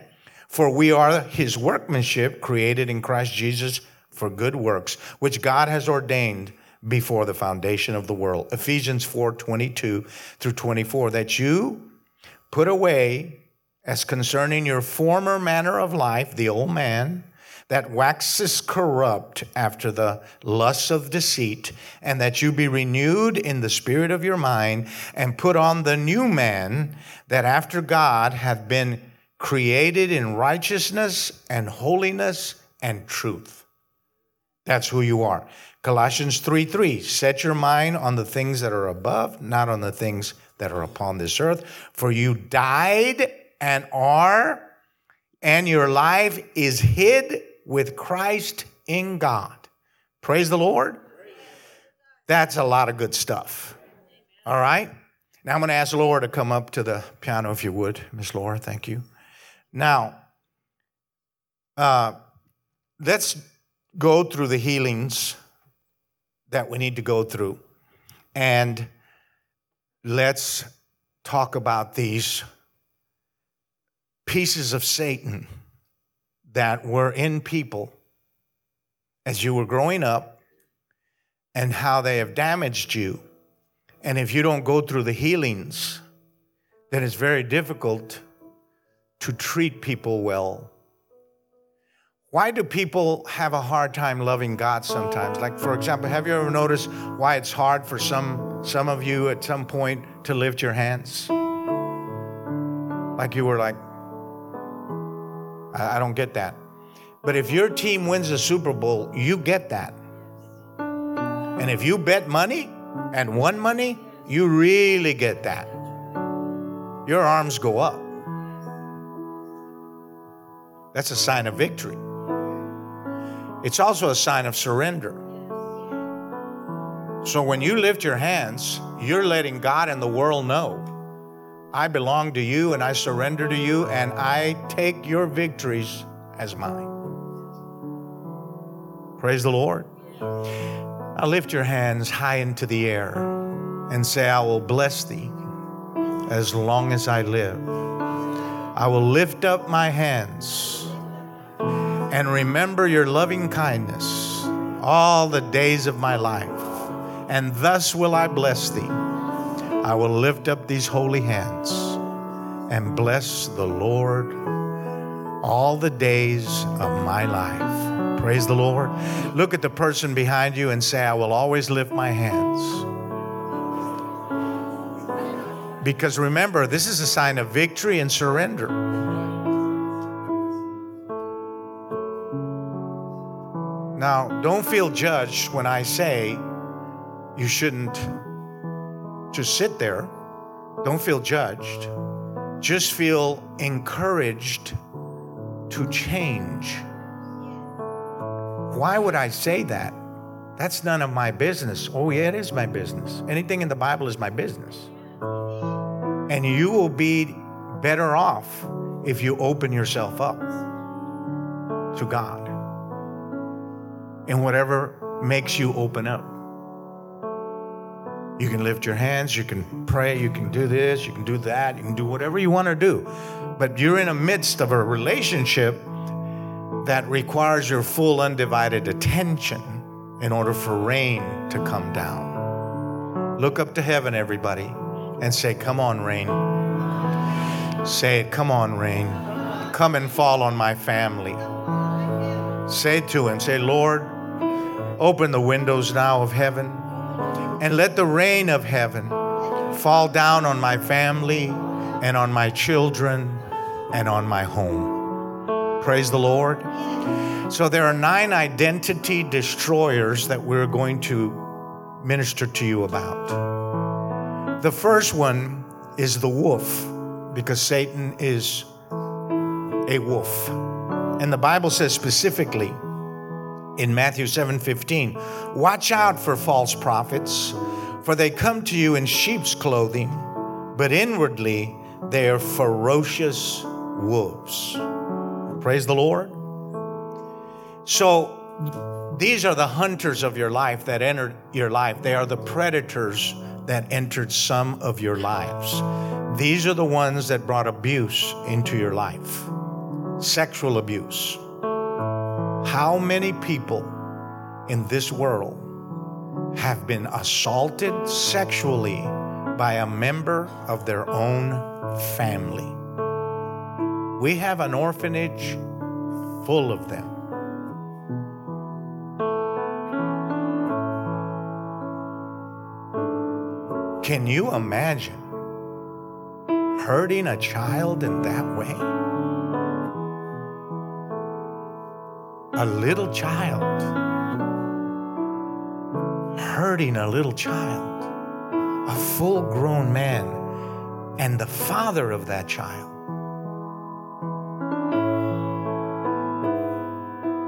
for we are his workmanship created in Christ Jesus for good works, which God has ordained before the foundation of the world. Ephesians 4:22 through 24, that you put away as concerning your former manner of life, the old man, that waxes corrupt after the lusts of deceit, and that you be renewed in the spirit of your mind, and put on the new man, that after God hath been created in righteousness and holiness and truth. That's who you are. Colossians 3 3, set your mind on the things that are above, not on the things that are upon this earth. For you died and are, and your life is hid with Christ in God. Praise the Lord. That's a lot of good stuff. All right. Now I'm going to ask Laura to come up to the piano, if you would, Miss Laura. Thank you. Now, uh, let's go through the healings that we need to go through, and let's talk about these pieces of Satan that were in people as you were growing up and how they have damaged you. And if you don't go through the healings, then it's very difficult to treat people well. Why do people have a hard time loving God sometimes? Like, for example, have you ever noticed why it's hard for some, some of you at some point to lift your hands? Like you were like, I, I don't get that. But if your team wins the Super Bowl, you get that. And if you bet money and won money, you really get that. Your arms go up. That's a sign of victory. It's also a sign of surrender. So when you lift your hands, you're letting God and the world know I belong to you and I surrender to you and I take your victories as mine. Praise the Lord. Now lift your hands high into the air and say, I will bless thee as long as I live. I will lift up my hands and remember your loving kindness all the days of my life, and thus will I bless thee. I will lift up these holy hands and bless the Lord all the days of my life. Praise the Lord. Look at the person behind you and say, I will always lift my hands. Because remember, this is a sign of victory and surrender. Now, don't feel judged when I say you shouldn't just sit there. Don't feel judged. Just feel encouraged to change. Why would I say that? That's none of my business. Oh, yeah, it is my business. Anything in the Bible is my business. And you will be better off if you open yourself up to God in whatever makes you open up. You can lift your hands, you can pray, you can do this, you can do that, you can do whatever you want to do. But you're in the midst of a relationship that requires your full undivided attention in order for rain to come down. Look up to heaven, everybody, and say, Come on, rain. Say it, Come on, rain. Come and fall on my family. Say to him, Say, Lord, Open the windows now of heaven and let the rain of heaven fall down on my family and on my children and on my home. Praise the Lord. So, there are nine identity destroyers that we're going to minister to you about. The first one is the wolf, because Satan is a wolf. And the Bible says specifically in Matthew 7:15, "Watch out for false prophets, for they come to you in sheep's clothing, but inwardly they are ferocious wolves." Praise the Lord. So these are the hunters of your life that entered your life. They are the predators that entered some of your lives. These are the ones that brought abuse into your life sexual abuse. How many people in this world have been assaulted sexually by a member of their own family? We have an orphanage full of them. Can you imagine hurting a child in that way? A little child hurting a little child, a full grown man, and the father of that child.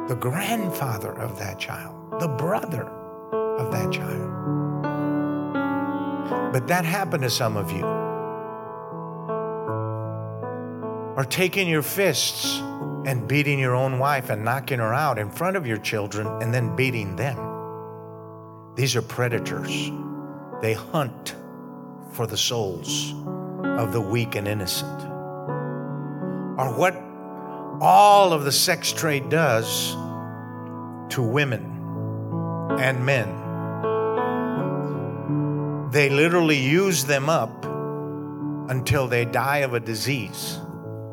The grandfather of that child, the brother of that child. But that happened to some of you. Or taking your fists and beating your own wife and knocking her out in front of your children and then beating them. These are predators. They hunt for the souls of the weak and innocent. Or what all of the sex trade does to women and men they literally use them up until they die of a disease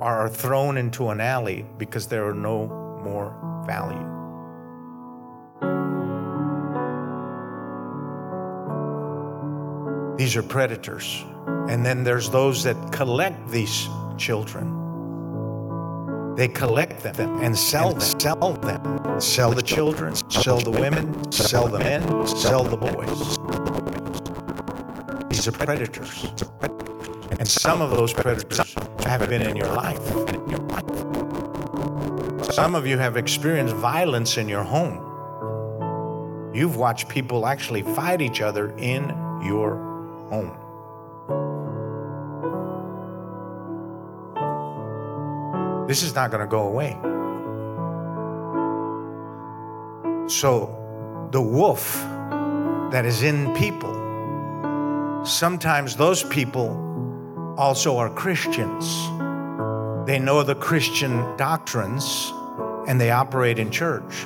are thrown into an alley because there are no more value. These are predators. And then there's those that collect these children. They collect them and sell them, sell them, sell the children, sell the women, sell the men, sell the boys. These are predators. And some of those predators have been in your life. Some of you have experienced violence in your home. You've watched people actually fight each other in your home. This is not going to go away. So, the wolf that is in people sometimes those people also are Christians. They know the Christian doctrines and they operate in church.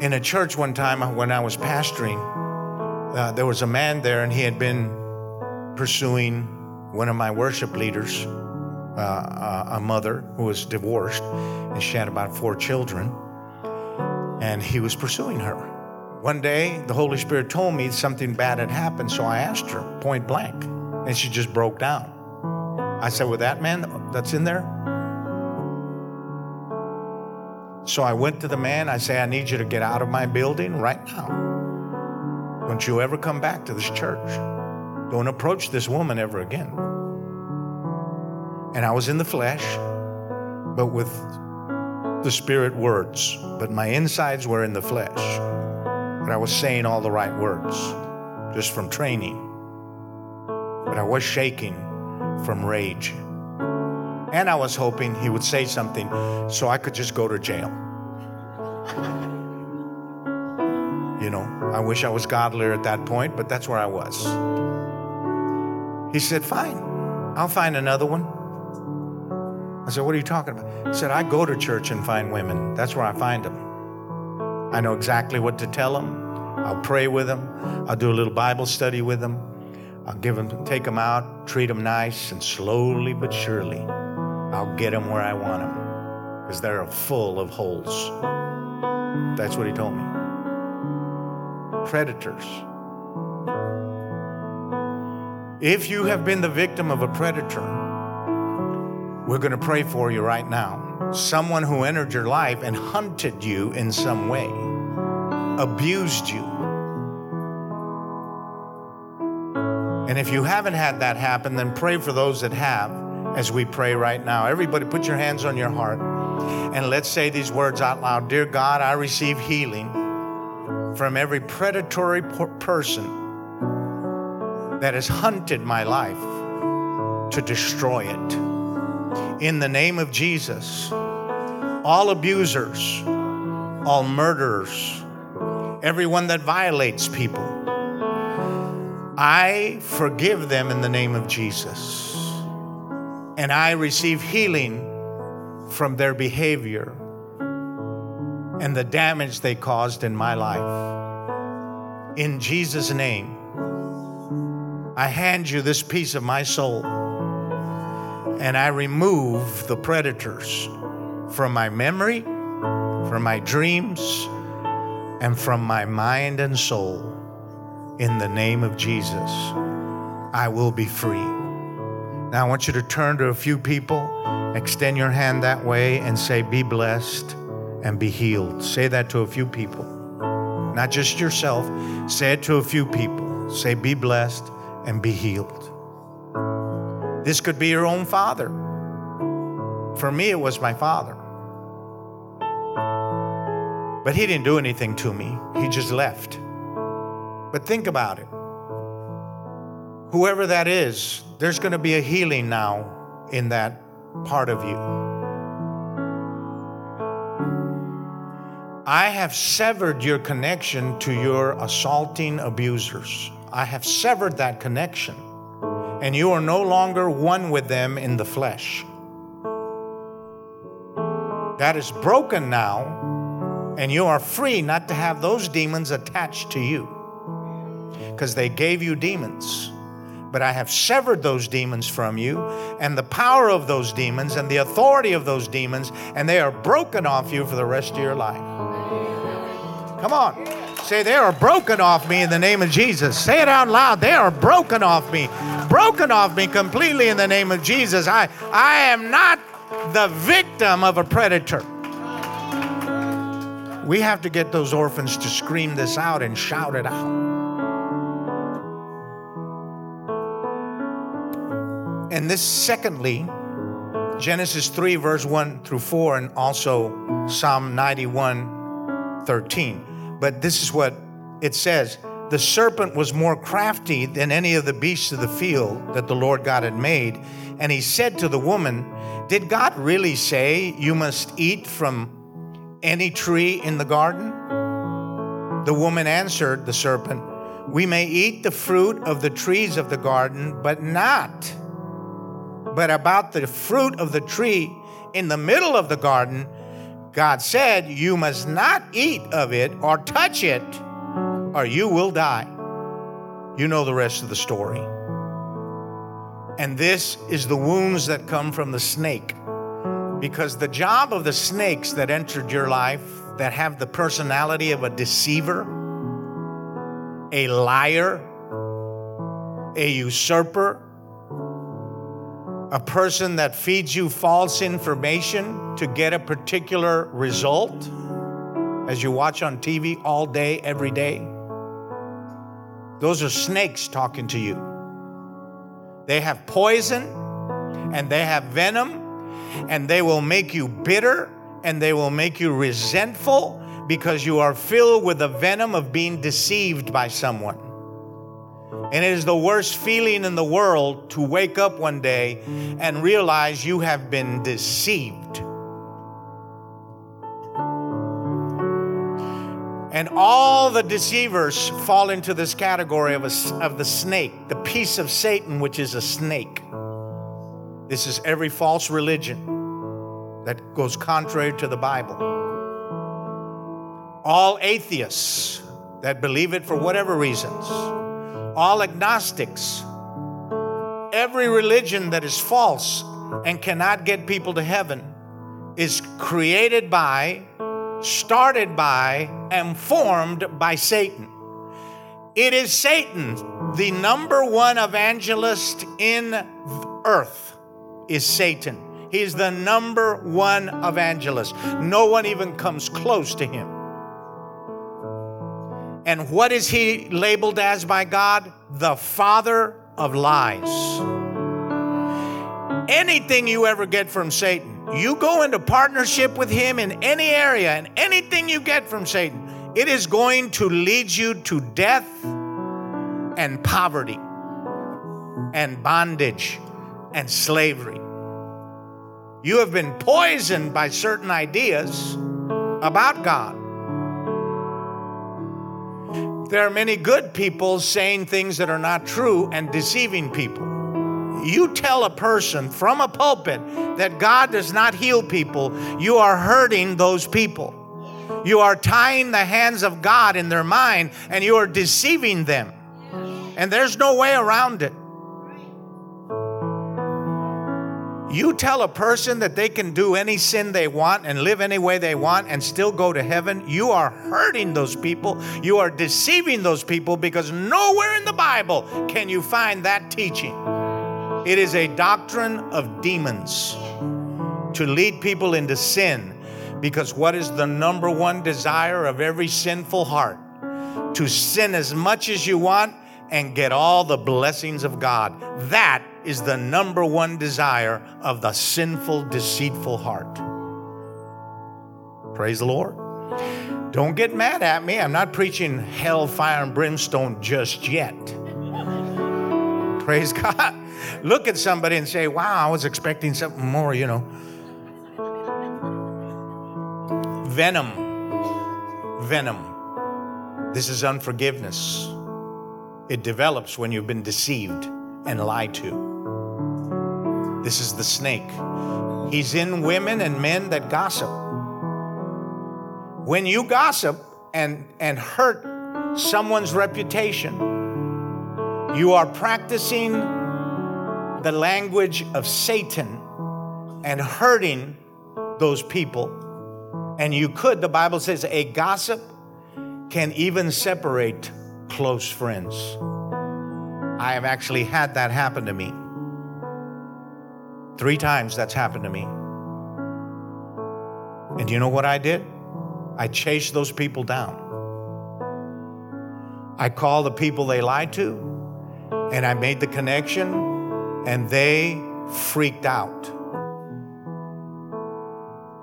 In a church one time when I was pastoring, uh, there was a man there and he had been pursuing one of my worship leaders, uh, uh a mother who was divorced, and she had about four children, and he was pursuing her. One day, the Holy Spirit told me something bad had happened, so I asked her point blank, and she just broke down. I said, With that man that's in there? So I went to the man. I say, I need you to get out of my building right now. Don't you ever come back to this church. Don't approach this woman ever again. And I was in the flesh, but with the spirit words, but my insides were in the flesh. But I was saying all the right words just from training. But I was shaking from rage. And I was hoping he would say something so I could just go to jail. You know, I wish I was godlier at that point, but that's where I was. He said, Fine, I'll find another one. I said, What are you talking about? He said, I go to church and find women. That's where I find them. I know exactly what to tell them. I'll pray with them. I'll do a little Bible study with them. I'll give them, take them out, treat them nice, and slowly but surely, I'll get them where I want them. because they're full of holes. That's what he told me. Predators. If you have been the victim of a predator, we're going to pray for you right now. Someone who entered your life and hunted you in some way, abused you. And if you haven't had that happen, then pray for those that have as we pray right now. Everybody, put your hands on your heart and let's say these words out loud Dear God, I receive healing from every predatory person that has hunted my life to destroy it. In the name of Jesus, all abusers, all murderers, everyone that violates people, I forgive them in the name of Jesus. And I receive healing from their behavior and the damage they caused in my life. In Jesus' name, I hand you this piece of my soul and I remove the predators from my memory, from my dreams, and from my mind and soul. In the name of Jesus, I will be free. Now, I want you to turn to a few people, extend your hand that way, and say, Be blessed and be healed. Say that to a few people, not just yourself. Say it to a few people. Say, Be blessed and be healed. This could be your own father. For me, it was my father. But he didn't do anything to me, he just left. But think about it. Whoever that is, there's going to be a healing now in that part of you. I have severed your connection to your assaulting abusers. I have severed that connection, and you are no longer one with them in the flesh. That is broken now, and you are free not to have those demons attached to you because they gave you demons. But I have severed those demons from you, and the power of those demons, and the authority of those demons, and they are broken off you for the rest of your life. Come on. Say, they are broken off me in the name of Jesus. Say it out loud. They are broken off me. Broken off me completely in the name of Jesus. I, I am not the victim of a predator. We have to get those orphans to scream this out and shout it out. And this, secondly, Genesis 3, verse 1 through 4, and also Psalm 91, 13. But this is what it says The serpent was more crafty than any of the beasts of the field that the Lord God had made. And he said to the woman, Did God really say you must eat from any tree in the garden? The woman answered the serpent, We may eat the fruit of the trees of the garden, but not. But about the fruit of the tree in the middle of the garden, God said, You must not eat of it or touch it, or you will die. You know the rest of the story. And this is the wounds that come from the snake. Because the job of the snakes that entered your life, that have the personality of a deceiver, a liar, a usurper, a person that feeds you false information to get a particular result, as you watch on TV all day, every day, those are snakes talking to you. They have poison and they have venom, and they will make you bitter and they will make you resentful because you are filled with the venom of being deceived by someone. And it is the worst feeling in the world to wake up one day and realize you have been deceived. And all the deceivers fall into this category of, a, of the snake, the piece of Satan, which is a snake. This is every false religion that goes contrary to the Bible. All atheists that believe it for whatever reasons all agnostics, every religion that is false and cannot get people to heaven is created by, started by, and formed by Satan. It is Satan, the number one evangelist in earth, is Satan. He's the number one evangelist. No one even comes close to him. And what is he labeled as by God? The father of lies. Anything you ever get from Satan, you go into partnership with him in any area, and anything you get from Satan, it is going to lead you to death and poverty and bondage and slavery. You have been poisoned by certain ideas about God. There are many good people saying things that are not true and deceiving people. You tell a person from a pulpit that God does not heal people, you are hurting those people. You are tying the hands of God in their mind and you are deceiving them. And there's no way around it. You tell a person that they can do any sin they want and live any way they want and still go to heaven, you are hurting those people. You are deceiving those people because nowhere in the Bible can you find that teaching. It is a doctrine of demons to lead people into sin because what is the number one desire of every sinful heart? To sin as much as you want and get all the blessings of God. That is the number one desire of the sinful, deceitful heart. Praise the Lord. Don't get mad at me. I'm not preaching hell, fire, and brimstone just yet. Praise God. Look at somebody and say, Wow, I was expecting something more, you know. Venom. Venom. This is unforgiveness. It develops when you've been deceived and lied to. This is the snake. He's in women and men that gossip. When you gossip and, and hurt someone's reputation, you are practicing the language of Satan and hurting those people. And you could, the Bible says, a gossip can even separate close friends. I have actually had that happen to me. Three times that's happened to me. And do you know what I did? I chased those people down. I called the people they lied to, and I made the connection, and they freaked out.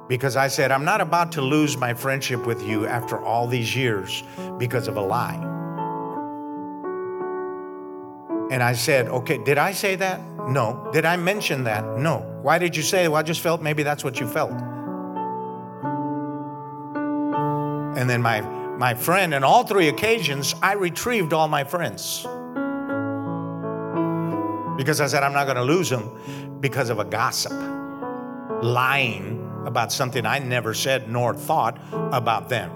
Because I said, I'm not about to lose my friendship with you after all these years because of a lie. And I said, okay, did I say that? No. Did I mention that? No. Why did you say? Well, I just felt maybe that's what you felt. And then my, my friend, in all three occasions, I retrieved all my friends. Because I said, I'm not going to lose them because of a gossip, lying about something I never said nor thought about them,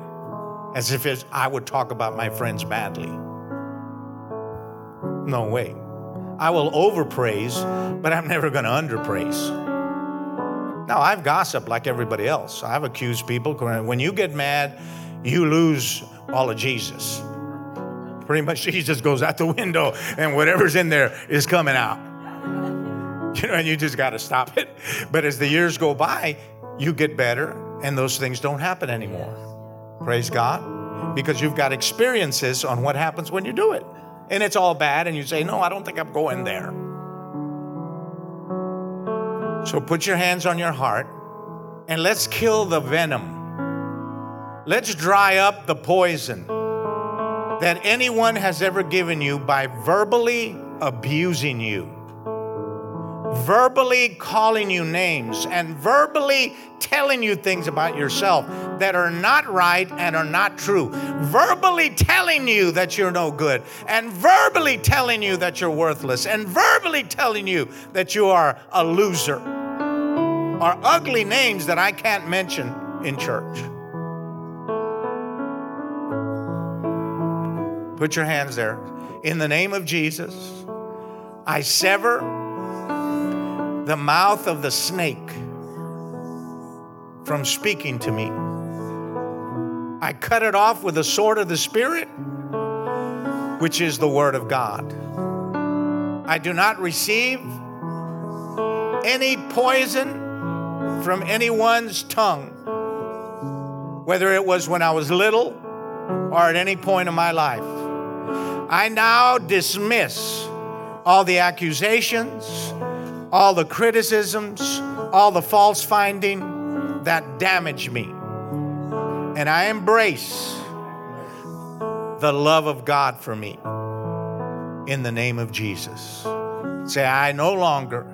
as if I would talk about my friends badly. No way. I will overpraise, but I'm never going to underpraise. Now, I've gossiped like everybody else. I've accused people. When you get mad, you lose all of Jesus. Pretty much, Jesus goes out the window, and whatever's in there is coming out. You know, and you just got to stop it. But as the years go by, you get better, and those things don't happen anymore. Praise God. Because you've got experiences on what happens when you do it and it's all bad, and you say, No, I don't think I'm going there. So put your hands on your heart and let's kill the venom. Let's dry up the poison that anyone has ever given you by verbally abusing you verbally calling you names and verbally telling you things about yourself that are not right and are not true, verbally telling you that you're no good, and verbally telling you that you're worthless, and verbally telling you that you are a loser, are ugly names that I can't mention in church. Put your hands there. In the name of Jesus, I sever the mouth of the snake from speaking to me. I cut it off with the sword of the Spirit, which is the Word of God. I do not receive any poison from anyone's tongue, whether it was when I was little or at any point in my life. I now dismiss all the accusations, all the criticisms, all the false finding that damage me. And I embrace the love of God for me in the name of Jesus. Say, I no longer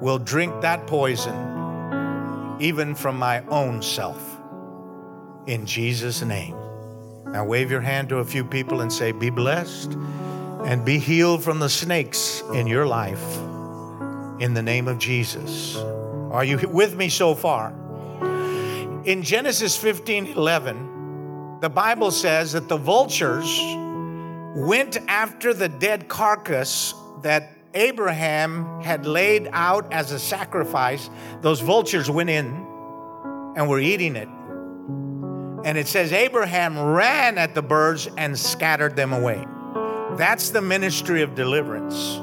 will drink that poison, even from my own self, in Jesus' name. Now, wave your hand to a few people and say, Be blessed and be healed from the snakes in your life in the name of Jesus. Are you with me so far? In Genesis 15 11, the Bible says that the vultures went after the dead carcass that Abraham had laid out as a sacrifice. Those vultures went in and were eating it. And it says Abraham ran at the birds and scattered them away. That's the ministry of deliverance.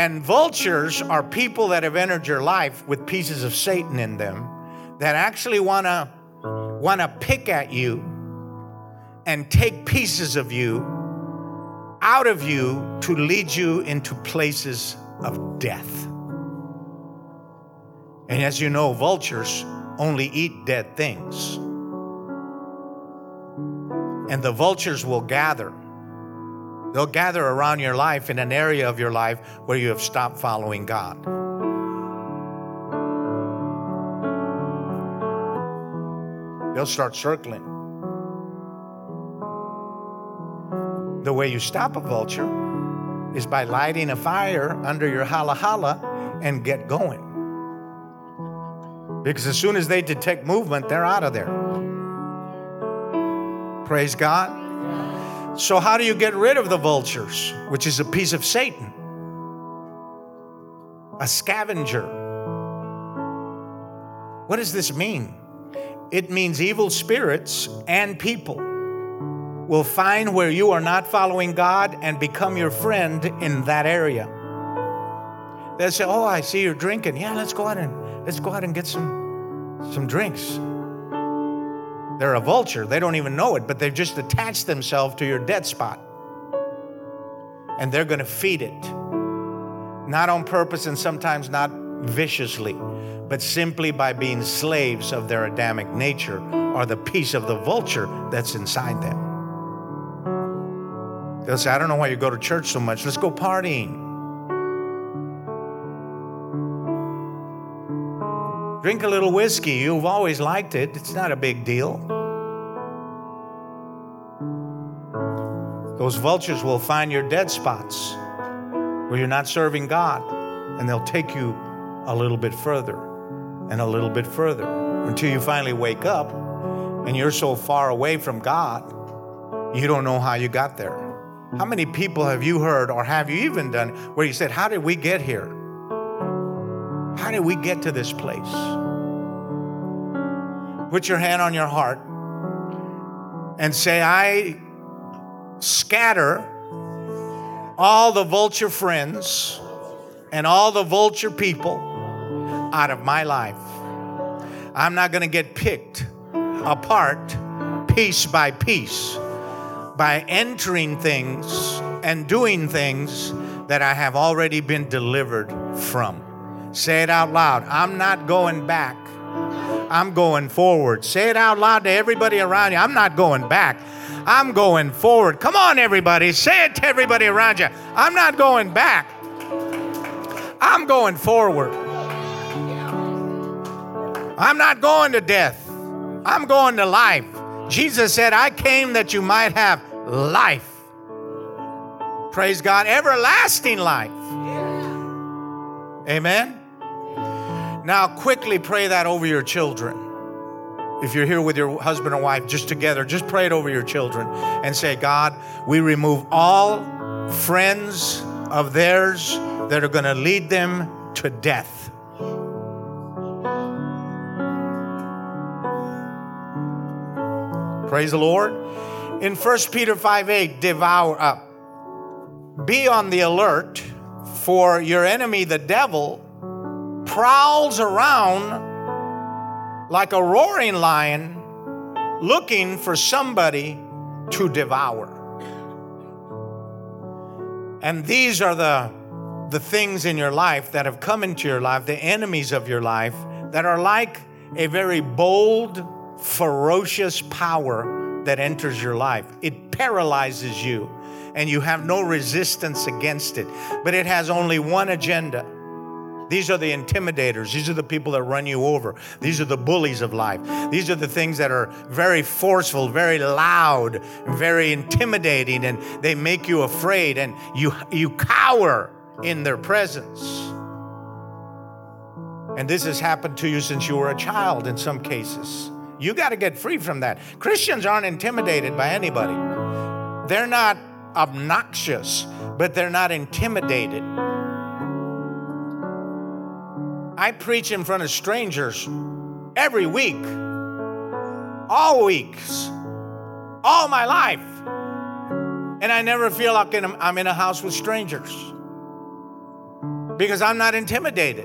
And vultures are people that have entered your life with pieces of Satan in them that actually want to want to pick at you and take pieces of you out of you to lead you into places of death. And as you know, vultures only eat dead things. And the vultures will gather. They'll gather around your life in an area of your life where you have stopped following God. They'll start circling. The way you stop a vulture is by lighting a fire under your hala hala and get going. Because as soon as they detect movement, they're out of there. Praise God. So, how do you get rid of the vultures, which is a piece of Satan? A scavenger. What does this mean? It means evil spirits and people will find where you are not following God and become your friend in that area. They'll say, "Oh, I see you're drinking. Yeah, let's go out and let's go out and get some some drinks." They're a vulture. They don't even know it, but they've just attached themselves to your dead spot. And they're going to feed it. Not on purpose and sometimes not viciously, but simply by being slaves of their Adamic nature or the piece of the vulture that's inside them. They'll say, I don't know why you go to church so much. Let's go partying. Drink a little whiskey. You've always liked it. It's not a big deal. Those vultures will find your dead spots where you're not serving God, and they'll take you a little bit further and a little bit further until you finally wake up and you're so far away from God, you don't know how you got there. How many people have you heard, or have you even done, where you said, How did we get here? How did we get to this place? Put your hand on your heart and say, I scatter all the vulture friends and all the vulture people out of my life. I'm not going to get picked apart piece by piece by entering things and doing things that I have already been delivered from. Say it out loud. I'm not going back. I'm going forward. Say it out loud to everybody around you. I'm not going back. I'm going forward. Come on, everybody. Say it to everybody around you. I'm not going back. I'm going forward. I'm not going to death. I'm going to life. Jesus said, I came that you might have life. Praise God, everlasting life. Amen. Now, quickly pray that over your children. If you're here with your husband or wife, just together, just pray it over your children and say, God, we remove all friends of theirs that are going to lead them to death. Praise the Lord. In 1 Peter 5 8, devour up. Be on the alert, for your enemy, the devil, prowls around like a roaring lion looking for somebody to devour. And these are the, the things in your life that have come into your life, the enemies of your life, that are like a very bold, ferocious power that enters your life. It paralyzes you, and you have no resistance against it. But it has only one agenda these are the intimidators. These are the people that run you over. These are the bullies of life. These are the things that are very forceful, very loud, very intimidating, and they make you afraid and you, you cower in their presence. And this has happened to you since you were a child in some cases. You got to get free from that. Christians aren't intimidated by anybody, they're not obnoxious, but they're not intimidated. I preach in front of strangers every week, all weeks, all my life. And I never feel like I'm in a house with strangers because I'm not intimidated.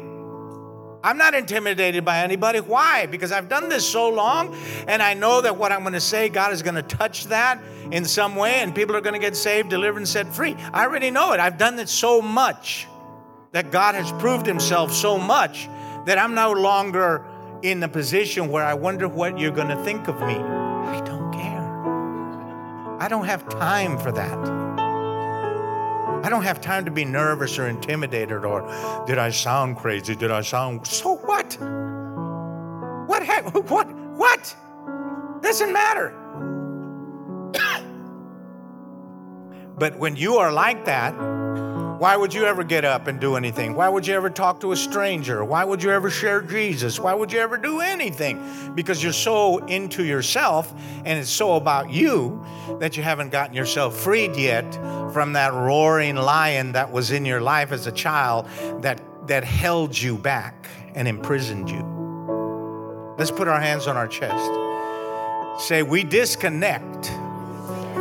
I'm not intimidated by anybody. Why? Because I've done this so long and I know that what I'm going to say, God is going to touch that in some way and people are going to get saved, delivered, and set free. I already know it. I've done it so much that God has proved himself so much that I'm no longer in a position where I wonder what you're going to think of me. I don't care. I don't have time for that. I don't have time to be nervous or intimidated or did I sound crazy? Did I sound so what? What what what? Doesn't matter. but when you are like that, why would you ever get up and do anything? Why would you ever talk to a stranger? Why would you ever share Jesus? Why would you ever do anything? Because you're so into yourself and it's so about you that you haven't gotten yourself freed yet from that roaring lion that was in your life as a child that, that held you back and imprisoned you. Let's put our hands on our chest. Say, we disconnect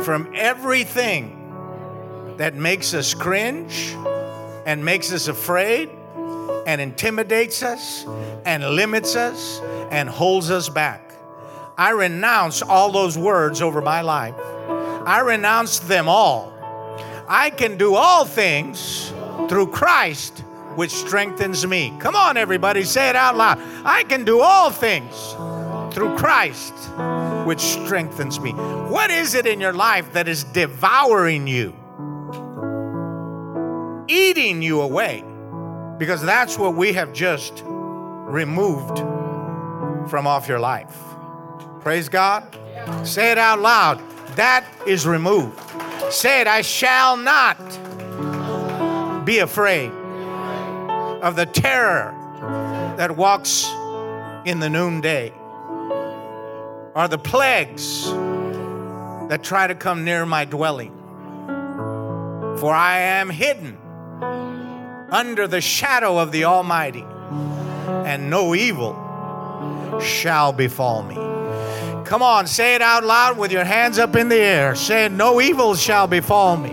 from everything that makes us cringe and makes us afraid and intimidates us and limits us and holds us back. I renounce all those words over my life. I renounce them all. I can do all things through Christ, which strengthens me. Come on, everybody, say it out loud. I can do all things through Christ, which strengthens me. What is it in your life that is devouring you? Eating you away because that's what we have just removed from off your life. Praise God. Say it out loud. That is removed. Say it, I shall not be afraid of the terror that walks in the noonday or the plagues that try to come near my dwelling. For I am hidden under the shadow of the Almighty, and no evil shall befall me. Come on, say it out loud with your hands up in the air. Say, No evil shall befall me.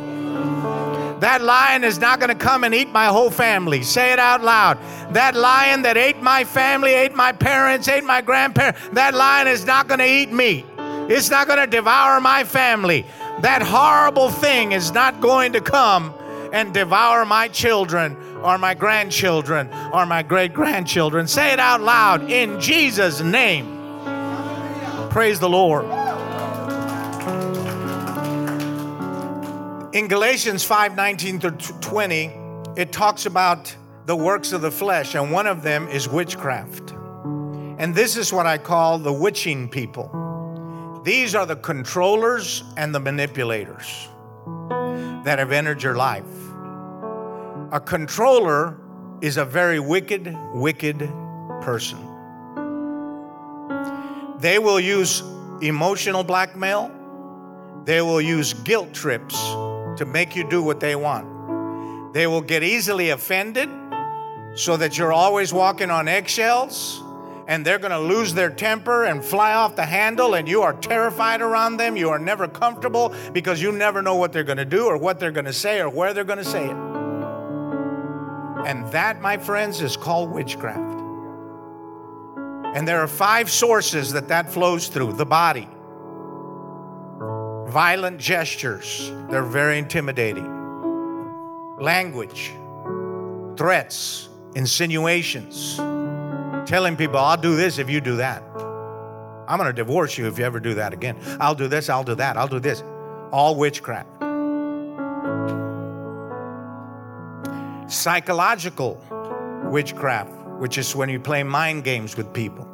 That lion is not going to come and eat my whole family. Say it out loud. That lion that ate my family, ate my parents, ate my grandparents, that lion is not going to eat me. It's not going to devour my family. That horrible thing is not going to come and devour my children or my grandchildren or my great grandchildren. Say it out loud in Jesus' name. Praise the Lord. In Galatians 5 19 to 20, it talks about the works of the flesh, and one of them is witchcraft. And this is what I call the witching people. These are the controllers and the manipulators that have entered your life. A controller is a very wicked, wicked person. They will use emotional blackmail, they will use guilt trips to make you do what they want. They will get easily offended so that you're always walking on eggshells and they're going to lose their temper and fly off the handle, and you are terrified around them. You are never comfortable because you never know what they're going to do or what they're going to say or where they're going to say it. And that, my friends, is called witchcraft. And there are five sources that that flows through the body. Violent gestures, they're very intimidating. Language, threats, insinuations, telling people, I'll do this if you do that. I'm going to divorce you if you ever do that again. I'll do this, I'll do that, I'll do this. All witchcraft. Psychological witchcraft which is when you play mind games with people.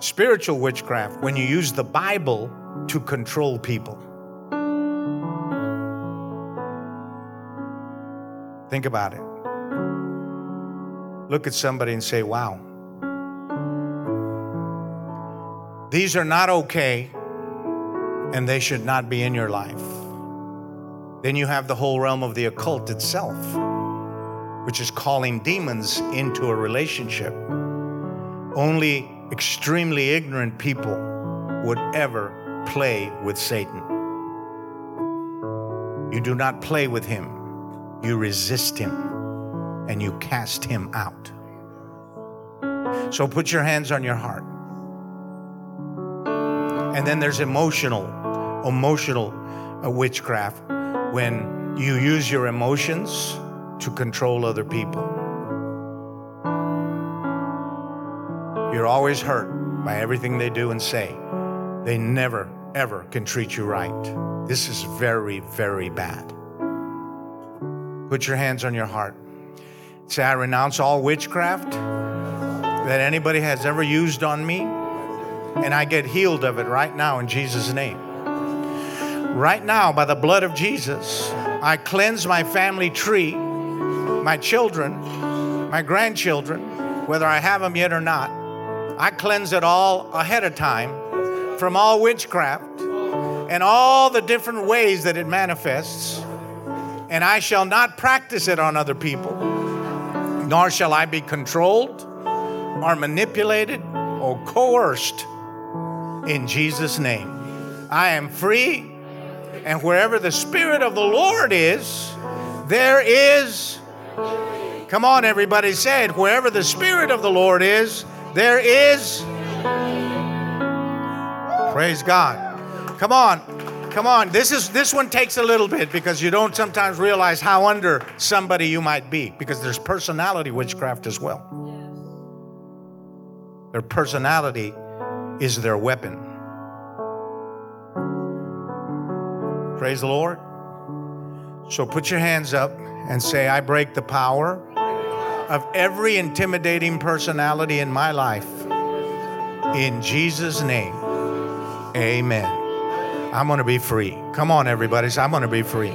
Spiritual witchcraft, when you use the Bible to control people. Think about it. Look at somebody and say, wow. These are not okay, and they should not be in your life. Then you have the whole realm of the occult itself, which is calling demons into a relationship. Only extremely ignorant people would ever play with Satan. You do not play with him, you resist him and you cast him out. So put your hands on your heart. And then there's emotional, emotional uh, witchcraft when you use your emotions to control other people. You're always hurt by everything they do and say. They never, ever can treat you right. This is very, very bad. Put your hands on your heart. Say, I renounce all witchcraft that anybody has ever used on me, and I get healed of it right now in Jesus' name. Right now, by the blood of Jesus, I cleanse my family tree, my children, my grandchildren, whether I have them yet or not. I cleanse it all ahead of time from all witchcraft and all the different ways that it manifests. And I shall not practice it on other people, nor shall I be controlled or manipulated or coerced in Jesus' name. I am free and wherever the Spirit of the Lord is, there is. Come on, everybody, say it. Wherever the Spirit of the Lord is, there is. Praise God. Come on. Come on. This is this one takes a little bit because you don't sometimes realize how under somebody you might be because there's personality witchcraft as well. Their personality is their weapon. Praise the Lord. So put your hands up and say, I break the power of every intimidating personality in my life. In Jesus' name, amen. I'm going to be free. Come on, everybody. I'm going to be free.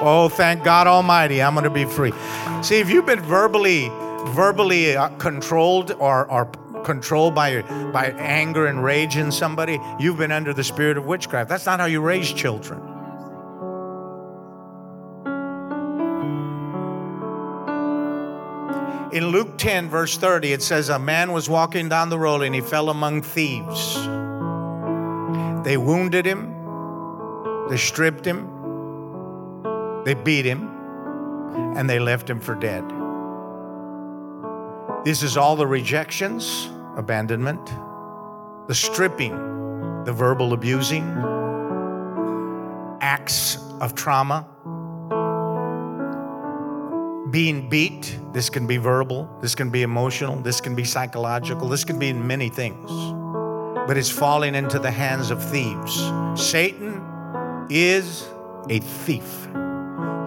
Oh, thank God Almighty, I'm going to be free. See, if you've been verbally, verbally uh, controlled or, or controlled by, by anger and rage in somebody, you've been under the spirit of witchcraft. That's not how you raise children. In Luke 10, verse 30, it says, A man was walking down the road and he fell among thieves. They wounded him, they stripped him, they beat him, and they left him for dead. This is all the rejections, abandonment, the stripping, the verbal abusing, acts of trauma being beat. This can be verbal, this can be emotional, this can be psychological, this can be many things. But it's falling into the hands of thieves. Satan is a thief.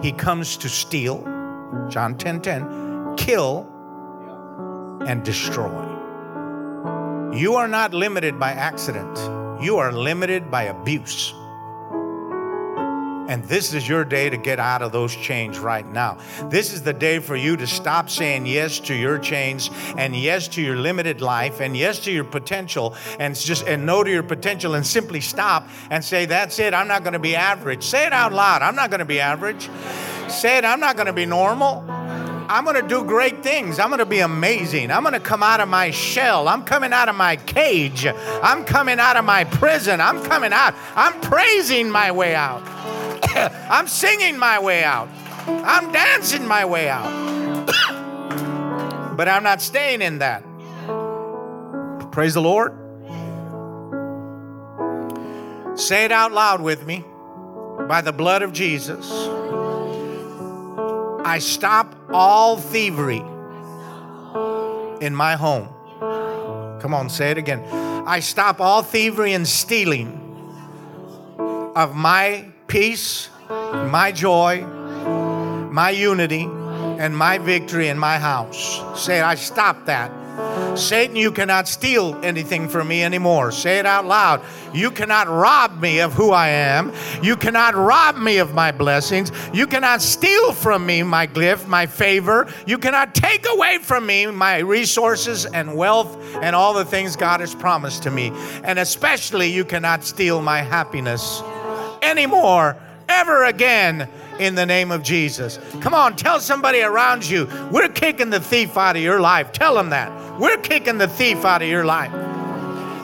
He comes to steal, John 10 10, kill, and destroy. You are not limited by accident, you are limited by abuse. And this is your day to get out of those chains right now. This is the day for you to stop saying yes to your chains and yes to your limited life and yes to your potential and just and no to your potential and simply stop and say, That's it. I'm not going to be average. Say it out loud. I'm not going to be average. Say it. I'm not going to be normal. I'm going to do great things. I'm going to be amazing. I'm going to come out of my shell. I'm coming out of my cage. I'm coming out of my prison. I'm coming out. I'm praising my way out. I'm singing my way out. I'm dancing my way out. but I'm not staying in that. Praise the Lord. Say it out loud with me. By the blood of Jesus, I stop all thievery in my home. Come on, say it again. I stop all thievery and stealing of my peace, my joy, my unity, and my victory in my house. Say, it, I stop that. Satan, you cannot steal anything from me anymore. Say it out loud. You cannot rob me of who I am. You cannot rob me of my blessings. You cannot steal from me my gift, my favor. You cannot take away from me my resources and wealth and all the things God has promised to me. And especially, you cannot steal my happiness anymore, ever again in the name of Jesus. Come on, tell somebody around you, we're kicking the thief out of your life. Tell them that. We're kicking the thief out of your life.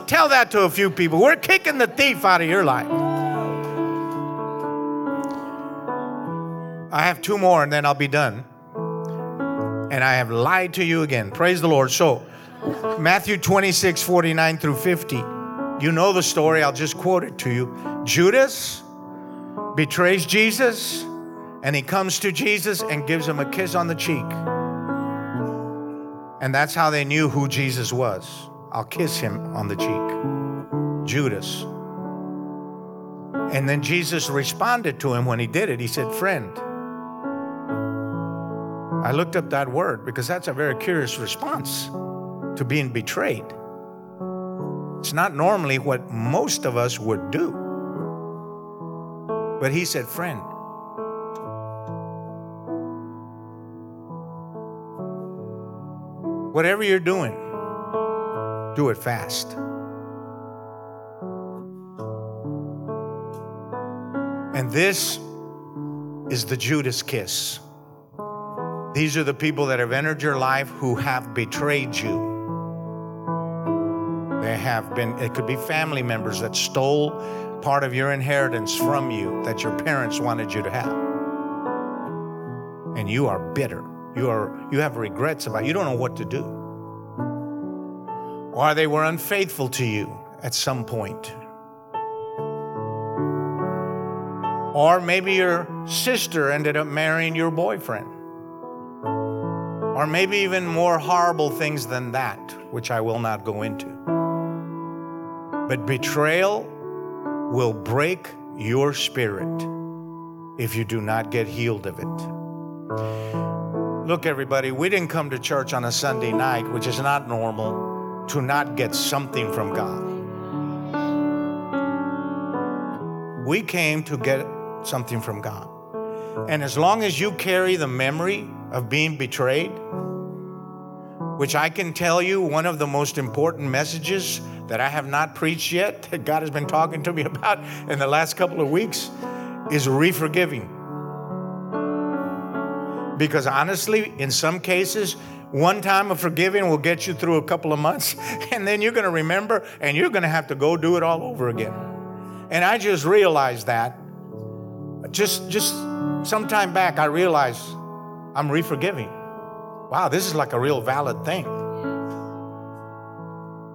Tell that to a few people. We're kicking the thief out of your life. I have two more and then I'll be done. And I have lied to you again. Praise the Lord. So, Matthew 26, 49 through 50. You know the story. I'll just quote it to you. Judas betrays Jesus and he comes to Jesus and gives him a kiss on the cheek. And that's how they knew who Jesus was. I'll kiss him on the cheek. Judas. And then Jesus responded to him when he did it. He said, Friend. I looked up that word because that's a very curious response to being betrayed. It's not normally what most of us would do. But he said, Friend. Whatever you're doing, do it fast. And this is the Judas kiss. These are the people that have entered your life who have betrayed you. They have been, it could be family members that stole part of your inheritance from you that your parents wanted you to have. And you are bitter. You are you have regrets about. You don't know what to do. Or they were unfaithful to you at some point. Or maybe your sister ended up marrying your boyfriend. Or maybe even more horrible things than that, which I will not go into. But betrayal will break your spirit if you do not get healed of it. Look, everybody, we didn't come to church on a Sunday night, which is not normal, to not get something from God. We came to get something from God. And as long as you carry the memory of being betrayed, which I can tell you, one of the most important messages that I have not preached yet, that God has been talking to me about in the last couple of weeks, is re-forgiving. Because honestly, in some cases, one time of forgiving will get you through a couple of months, and then you're going to remember and you're going to have to go do it all over again. And I just realized that. Just, just some time back, I realized I'm re-forgiving. Wow, this is like a real valid thing.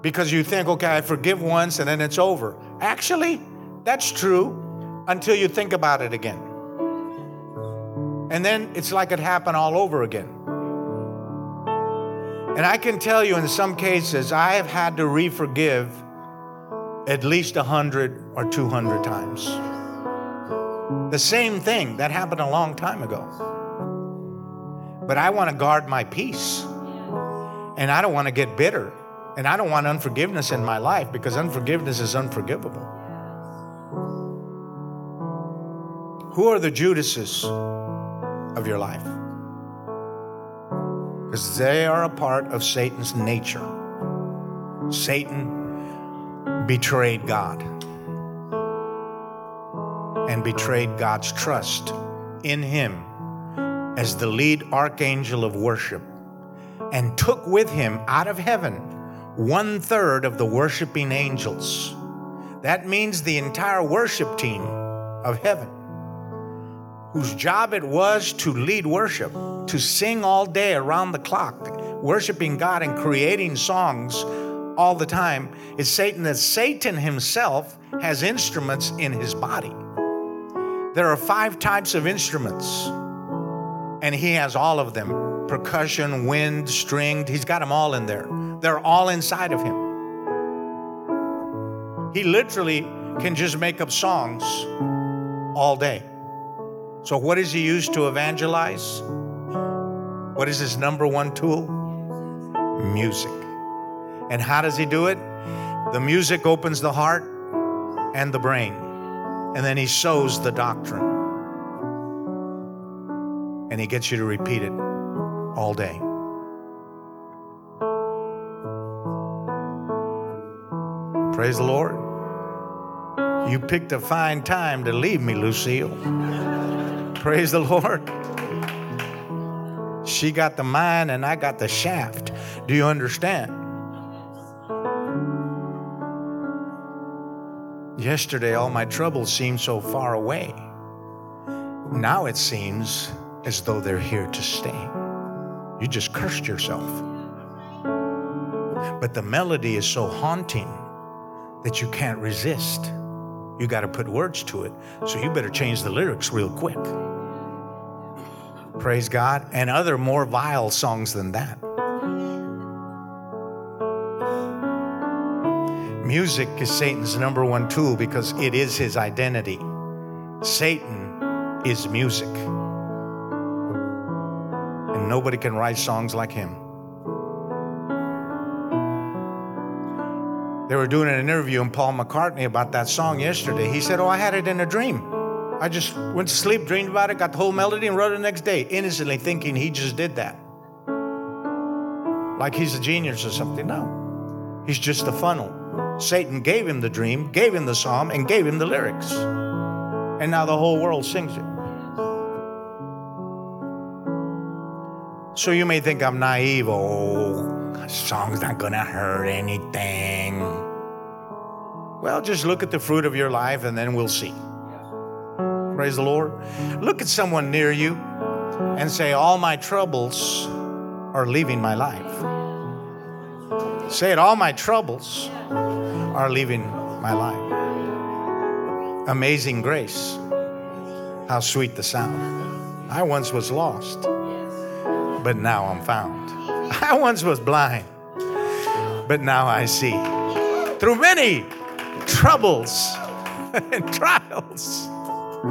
Because you think, okay, I forgive once and then it's over. Actually, that's true until you think about it again. And then it's like it happened all over again. And I can tell you in some cases, I have had to re forgive at least 100 or 200 times. The same thing that happened a long time ago. But I want to guard my peace. And I don't want to get bitter. And I don't want unforgiveness in my life because unforgiveness is unforgivable. Who are the Judases? of your life. Because they are a part of Satan's nature. Satan betrayed God and betrayed God's trust in him as the lead archangel of worship and took with him out of heaven one third of the worshiping angels. That means the entire worship team of heaven, whose job it was to lead worship, to sing all day around the clock, worshiping God and creating songs all the time. It's Satan that Satan himself has instruments in his body. There are five types of instruments, and he has all of them percussion, wind, stringed. He's got them all in there. They're all inside of him. He literally can just make up songs all day. So, what does he use to evangelize? What is his number one tool? Music. And how does he do it? The music opens the heart and the brain and then he sows the doctrine. And he gets you to repeat it all day. Praise the Lord. You picked a fine time to leave me, Lucille. Praise the Lord. She got the mine and I got the shaft. Do you understand? Yesterday, all my troubles seemed so far away. Now it seems as though they're here to stay. You just cursed yourself. But the melody is so haunting that you can't resist. You got to put words to it. So you better change the lyrics real quick. Praise God. And other more vile songs than that. Music is Satan's number one tool because it is his identity. Satan is music. Nobody can write songs like him. They were doing an interview on Paul McCartney about that song yesterday. He said, Oh, I had it in a dream. I just went to sleep, dreamed about it, got the whole melody, and wrote it the next day, innocently thinking he just did that. Like he's a genius or something. No, he's just a funnel. Satan gave him the dream, gave him the psalm, and gave him the lyrics. And now the whole world sings it. So you may think I'm naive. Oh, song's not to hurt anything. Well, just look at the fruit of your life and then we'll see. Praise the Lord. Look at someone near you and say, All my troubles are leaving my life. Say it, all my troubles are leaving my life. Amazing grace. How sweet the sound. I once was lost, but now I'm found. I once was blind, but now I see. Through many troubles and trials.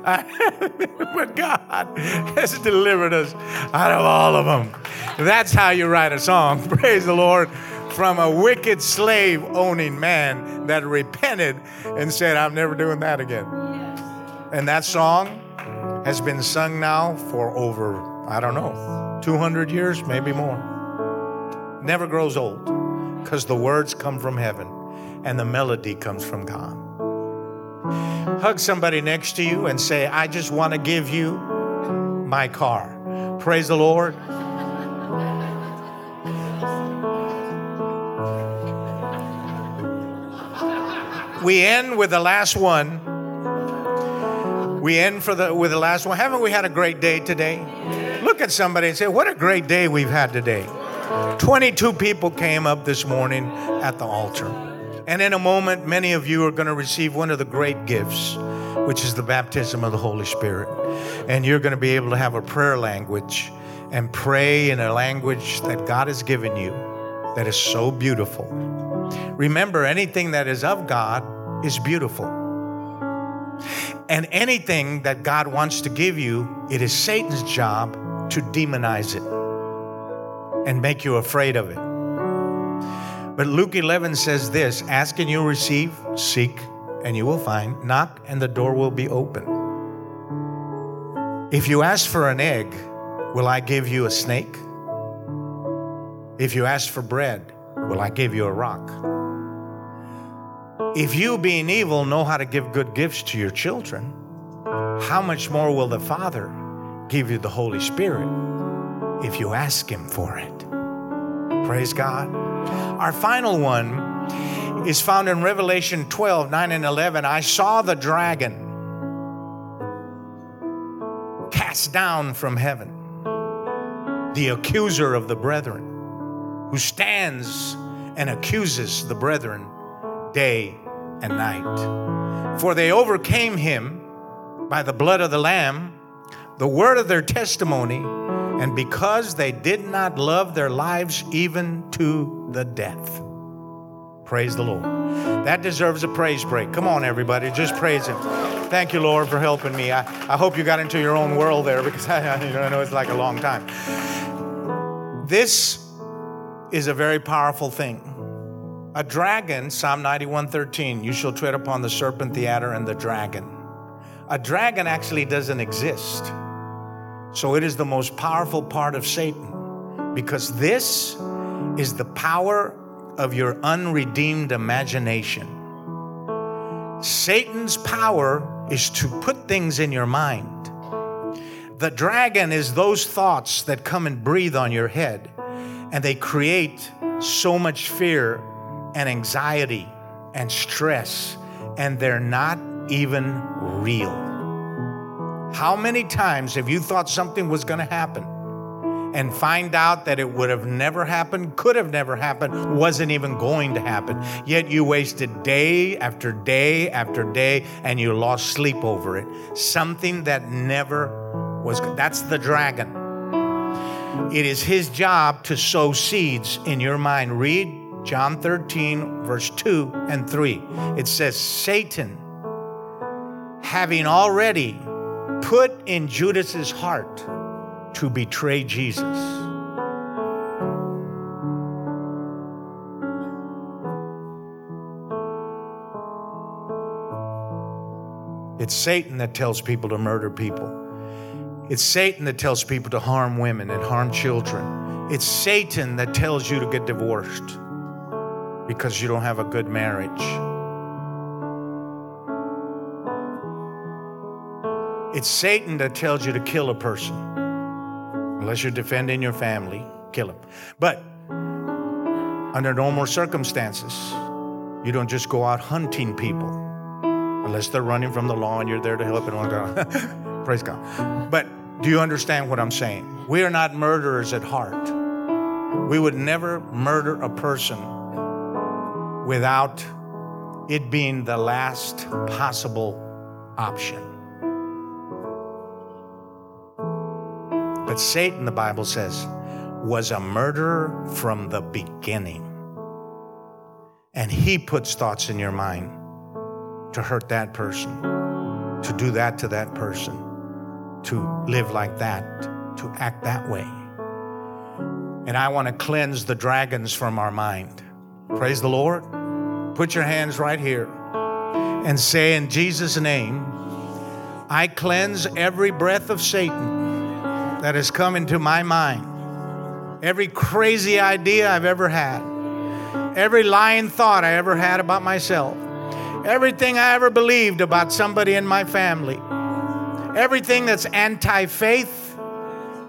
but God has delivered us out of all of them. That's how you write a song. Praise the Lord from a wicked slave owning man that repented and said, I'm never doing that again. And that song has been sung now for over, I don't know, 200 years, maybe more. Never grows old because the words come from heaven and the melody comes from God. Hug somebody next to you and say, I just want to give you my car. Praise the Lord. we end with the last one. We end for the with the last one. Haven't we had a great day today? Look at somebody and say, "What a great day we've had today." 22 people came up this morning at the altar. And in a moment, many of you are going to receive one of the great gifts, which is the baptism of the Holy Spirit. And you're going to be able to have a prayer language and pray in a language that God has given you that is so beautiful. Remember, anything that is of God is beautiful. And anything that God wants to give you, it is Satan's job to demonize it and make you afraid of it. But Luke 11 says this Ask and you'll receive, seek and you will find, knock and the door will be open. If you ask for an egg, will I give you a snake? If you ask for bread, will I give you a rock? If you, being evil, know how to give good gifts to your children, how much more will the Father give you the Holy Spirit if you ask Him for it. Praise God. Our final one is found in Revelation 12 9 and 11. I saw the dragon cast down from heaven, the accuser of the brethren, who stands and accuses the brethren day and night. For they overcame him by the blood of the Lamb, the word of their testimony, and because they did not love their lives even to the death. Praise the Lord. That deserves a praise break. Come on, everybody, just praise Him. Thank you, Lord, for helping me. I, I hope you got into your own world there because I, you know, I know it's like a long time. This is a very powerful thing. A dragon, Psalm 91:13, you shall tread upon the serpent, the adder, and the dragon. A dragon actually doesn't exist. So it is the most powerful part of Satan because this is the power of your unredeemed imagination. Satan's power is to put things in your mind. The dragon is those thoughts that come and breathe on your head, and they create so much fear and anxiety and stress, and they're not even real. How many times have you thought something was going to happen? and find out that it would have never happened, could have never happened, wasn't even going to happen. Yet you wasted day after day after day and you lost sleep over it. Something that never was. That's the dragon. It is his job to sow seeds in your mind. Read John 13, verse 2 and 3. It says, Satan, having already put in Judas's heart, to betray Jesus. It's Satan that tells people to murder people. It's Satan that tells people to harm women and harm children. It's Satan that tells you to get divorced because you don't have a good marriage. It's Satan that tells you to kill a person unless you're defending your family, kill him. But under normal circumstances, you don't just go out hunting people unless they're running from the law and you're there to help and Praise God. But do you understand what I'm saying? We are not murderers at heart. We would never murder a person without it being the last possible option. But Satan, the Bible says, was a murderer from the beginning. And he puts thoughts in your mind to hurt that person, to do that to that person, to live like that, to act that way. And I want to cleanse the dragons from our mind. Praise the Lord. Put your hands right here and say, In Jesus' name, I cleanse every breath of Satan that has come into my mind, every crazy idea I've ever had, every lying thought I ever had about myself, everything I ever believed about somebody in my family, everything that's anti faith,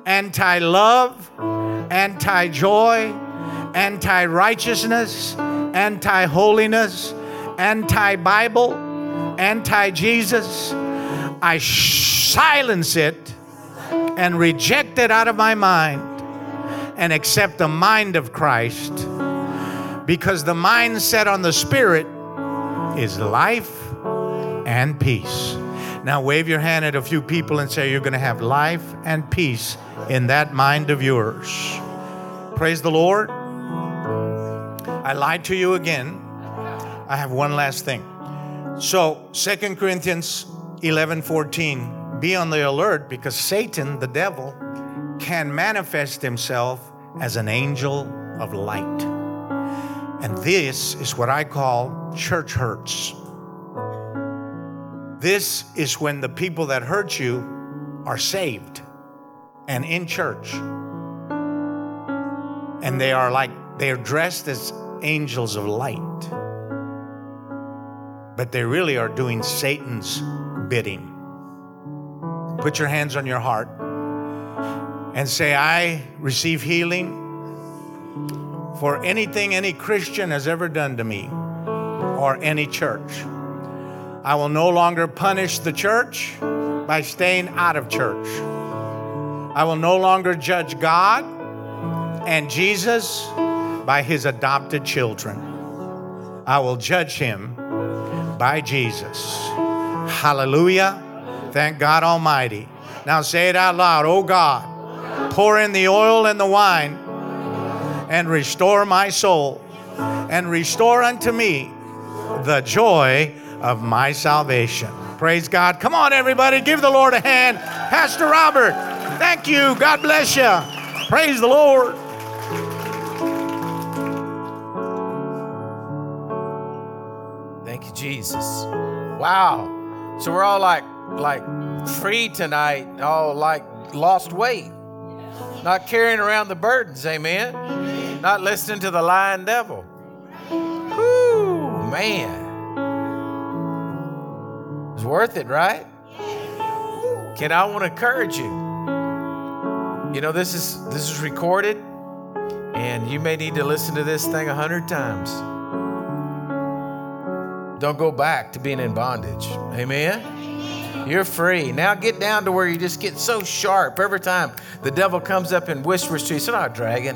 anti love, anti joy, anti righteousness, anti holiness, anti Bible, anti Jesus. I silence it and reject it out of my mind and accept the mind of Christ because the mind set on the Spirit is life and peace. Now, wave your hand at a few people and say, You're going to have life and peace in that mind of yours. Praise the Lord. I lied to you again. I have one last thing. So, Second Corinthians 11 14 be on the alert because Satan, the devil, can manifest himself as an angel of light. And this is what I call church hurts. This is when the people that hurt you are saved and in church. And they are like, they are dressed as angels of light. But they really are doing Satan's bidding. Put your hands on your heart. and say, I receive healing for anything any Christian has ever done to me or any church. I will no longer punish the church by staying out of church. I will no longer judge God and Jesus by his adopted children. I will judge him by Jesus. Hallelujah. Thank God Almighty. Now say it out loud. Oh God, pour in the oil and the wine and restore my soul and restore unto me the joy of my salvation. Praise God. Come on, everybody, give the Lord a hand. Pastor Robert, thank you. God bless you. Praise the Lord. Jesus. Wow. So we're all like like free tonight, all like lost weight. Not carrying around the burdens, amen. Not listening to the lying devil. Whoo, man. It's worth it, right? Can I want to encourage you? You know, this is this is recorded, and you may need to listen to this thing a hundred times. Don't go back to being in bondage. Amen. You're free. Now get down to where you just get so sharp every time the devil comes up and whispers to you, it's not a dragon.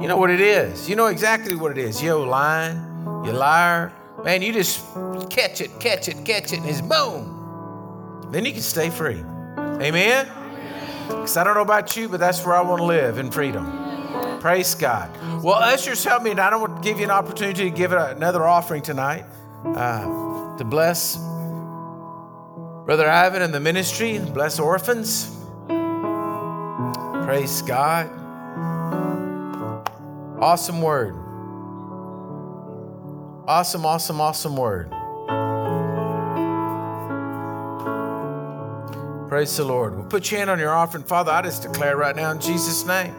You know what it is. You know exactly what it is. You lying, you liar. Man, you just catch it, catch it, catch it, and it's boom. Then you can stay free. Amen? Because I don't know about you, but that's where I want to live in freedom. Praise God. Well, ushers, help me, and I don't want to give you an opportunity to give another offering tonight uh, to bless Brother Ivan and the ministry, bless orphans. Praise God. Awesome word. Awesome, awesome, awesome word. Praise the Lord. We'll put your hand on your offering. Father, I just declare right now in Jesus' name.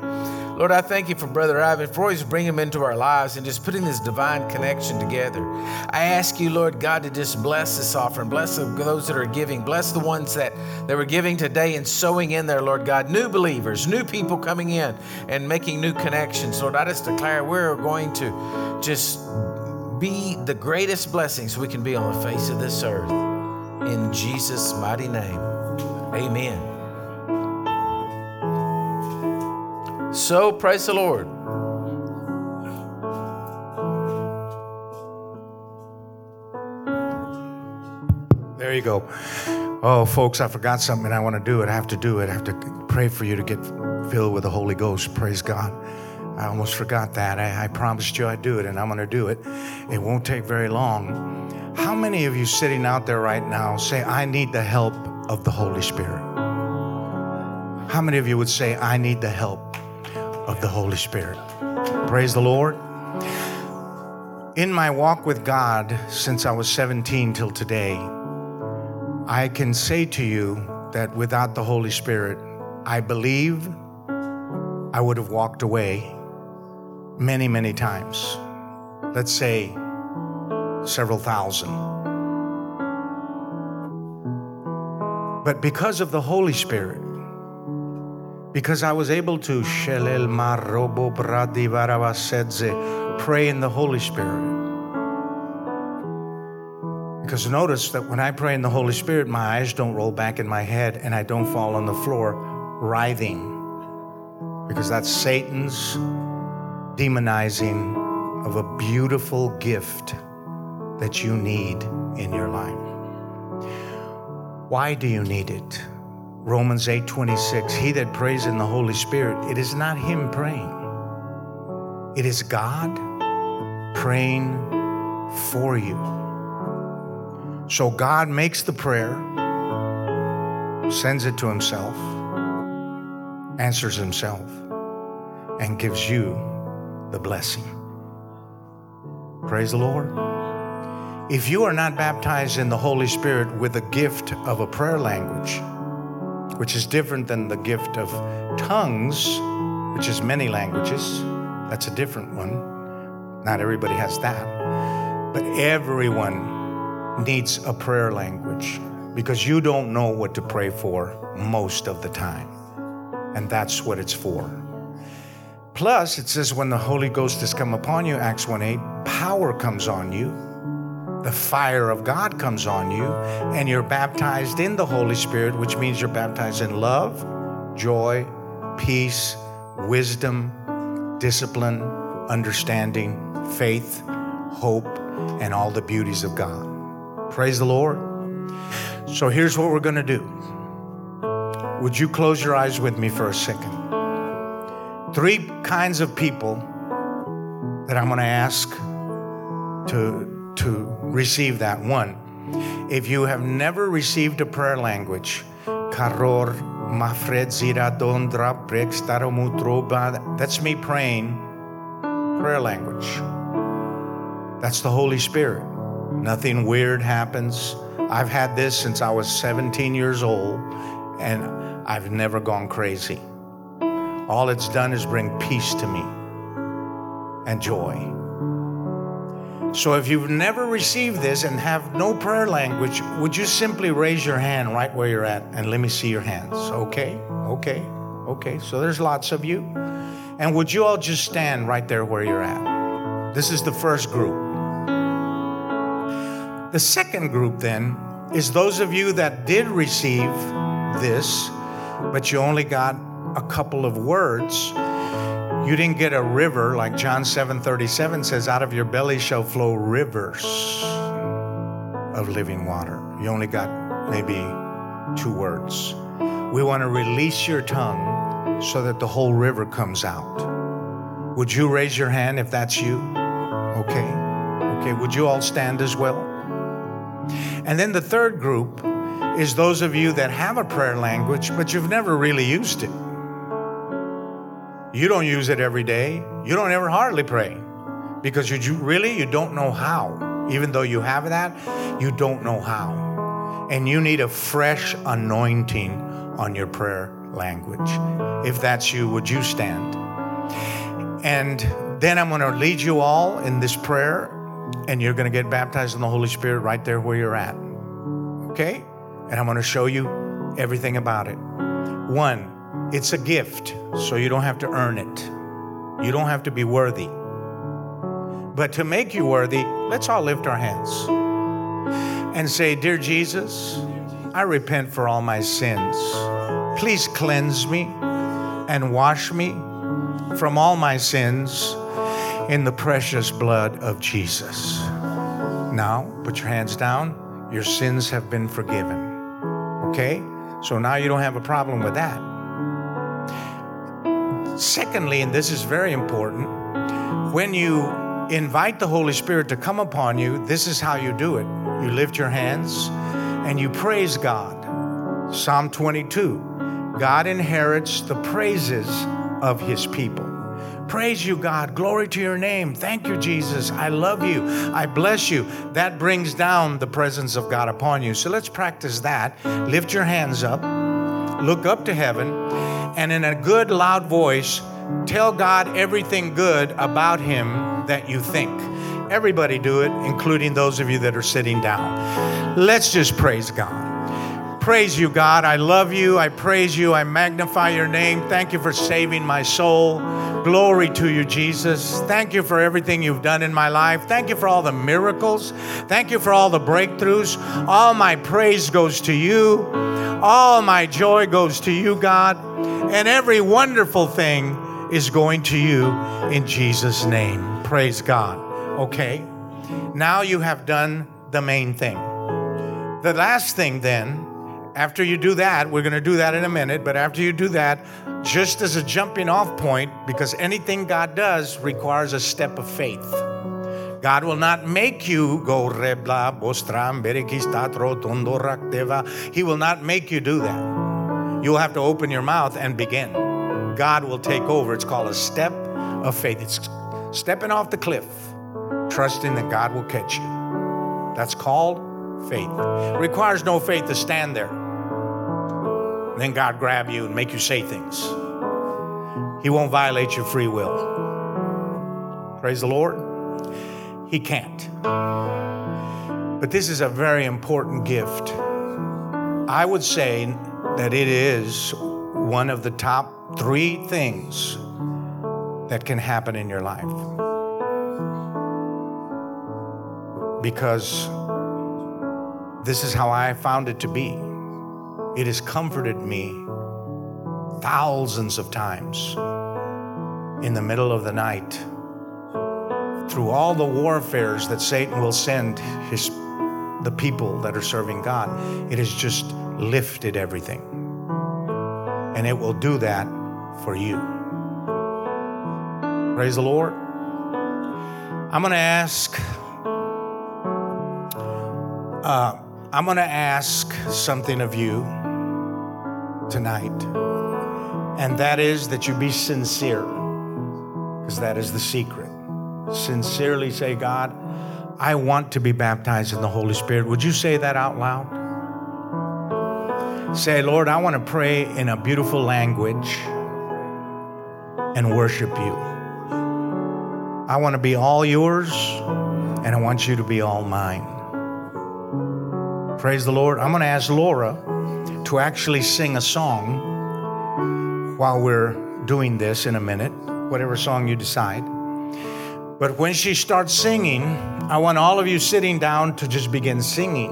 Lord, I thank you for Brother Ivan for always bringing him into our lives and just putting this divine connection together. I ask you, Lord God, to just bless this offering. Bless those that are giving. Bless the ones that, that were giving today and sowing in there, Lord God. New believers, new people coming in and making new connections. Lord, I just declare we're going to just be the greatest blessings we can be on the face of this earth. In Jesus' mighty name. Amen. So praise the Lord. There you go. Oh, folks, I forgot something I want to do it. I have to do it. I have to pray for you to get filled with the Holy Ghost. Praise God. I almost forgot that. I, I promised you I'd do it, and I'm going to do it. It won't take very long. How many of you sitting out there right now say, I need the help of the Holy Spirit? How many of you would say, I need the help of the Holy Spirit? Praise the Lord. In my walk with God since I was 17 till today, I can say to you that without the Holy Spirit, I believe I would have walked away many, many times. Let's say several thousand. But because of the Holy Spirit, because I was able to pray in the Holy Spirit. Because notice that when I pray in the Holy Spirit, my eyes don't roll back in my head and I don't fall on the floor writhing. Because that's Satan's demonizing of a beautiful gift that you need in your life. Why do you need it? Romans 8:26 He that prays in the Holy Spirit it is not him praying. It is God praying for you. So God makes the prayer sends it to himself answers himself and gives you the blessing. Praise the Lord. If you are not baptized in the Holy Spirit with the gift of a prayer language which is different than the gift of tongues, which is many languages. That's a different one. Not everybody has that. But everyone needs a prayer language. because you don't know what to pray for most of the time. And that's what it's for. Plus, it says when the Holy Ghost has come upon you, Acts 1 8, power comes on you. The fire of God comes on you, and you're baptized in the Holy Spirit, which means you're baptized in love, joy, peace, wisdom, discipline, understanding, faith, hope, and all the beauties of God. Praise the Lord. So here's what we're going to do. Would you close your eyes with me for a second? Three kinds of people that I'm going to ask to, to receive that. One, if you have never received a prayer language, karor mafred that's me praying prayer language. That's the Holy Spirit. Nothing weird happens. I've had this since I was 17 years old, and I've never gone crazy. All it's done is bring peace to me and joy. So if you've never received this and have no prayer language, would you simply raise your hand right where you're at and let me see your hands? Okay, okay, okay. So there's lots of you. And would you all just stand right there where you're at? This is the first group. The second group then is those of you that did receive this, but you only got a couple of words. You didn't get a river like John 7:37 says out of your belly shall flow rivers of living water. You only got maybe two words. We want to release your tongue so that the whole river comes out. Would you raise your hand if that's you? Okay. Okay, would you all stand as well? And then the third group is those of you that have a prayer language, but you've never really used it. You don't use it every day. You don't ever hardly pray because you really you don't know how. Even though you have that, you don't know how. And you need a fresh anointing on your prayer language. If that's you, would you stand? And then I'm going to lead you all in this prayer and you're going to get baptized in the Holy Spirit right there where you're at. Okay? And I'm going to show you everything about it. One, it's a gift, so you don't have to earn it. You don't have to be worthy. But to make you worthy, let's all lift our hands and say, Dear Jesus, I repent for all my sins. Please cleanse me and wash me from all my sins in the precious blood of Jesus. Now, put your hands down. Your sins have been forgiven. Okay? So now you don't have a problem with that. Secondly, and this is very important, when you invite the Holy Spirit to come upon you, this is how you do it. You lift your hands and you praise God. Psalm 22 God inherits the praises of his people. Praise you, God. Glory to your name. Thank you, Jesus. I love you. I bless you. That brings down the presence of God upon you. So let's practice that. Lift your hands up, look up to heaven, and in a good, loud voice, tell God everything good about Him that you think. Everybody do it, including those of you that are sitting down. Let's just praise God praise you, God. I love you. I praise you. I magnify your name. Thank you for saving my soul. Glory to you, Jesus. Thank you for everything you've done in my life. Thank you for all the miracles. Thank you for all the breakthroughs. All my praise goes to you. All my joy goes to you, God. And every wonderful thing is going to you in Jesus' name. Praise God. Okay. Now you have done the main thing. The last thing then after you do that, we're going to do that in a minute, but after you do that, just as a jumping off point, because anything God does requires a step of faith. God will not make you go rebla bostram He will not make you do that. You will have to open your mouth and begin. God will take over. It's called a step of faith. It's stepping off the cliff, trusting that God will catch you. That's called faith. It requires no faith to stand there then God grab you and make you say things. He won't violate your free will. Praise the Lord. He can't. But this is a very important gift. I would say that it is one of the top three things that can happen in your life. Because this is how I found it to be. It has comforted me thousands of times in the middle of the night through all the warfares that Satan will send his the people that are serving God. It has just lifted everything. And it will do that for you. Praise the Lord. I'm going to ask uh, I'm going to ask something of you tonight, and that is that you be sincere, because that is the secret. Sincerely say, God, I want to be baptized in the Holy Spirit. Would you say that out loud? Say, Lord, I want to pray in a beautiful language and worship you. I want to be all yours, and I want you to be all mine. Praise the Lord. I'm going to ask Laura to actually sing a song while we're doing this in a minute, whatever song you decide. But when she starts singing, I want all of you sitting down to just begin singing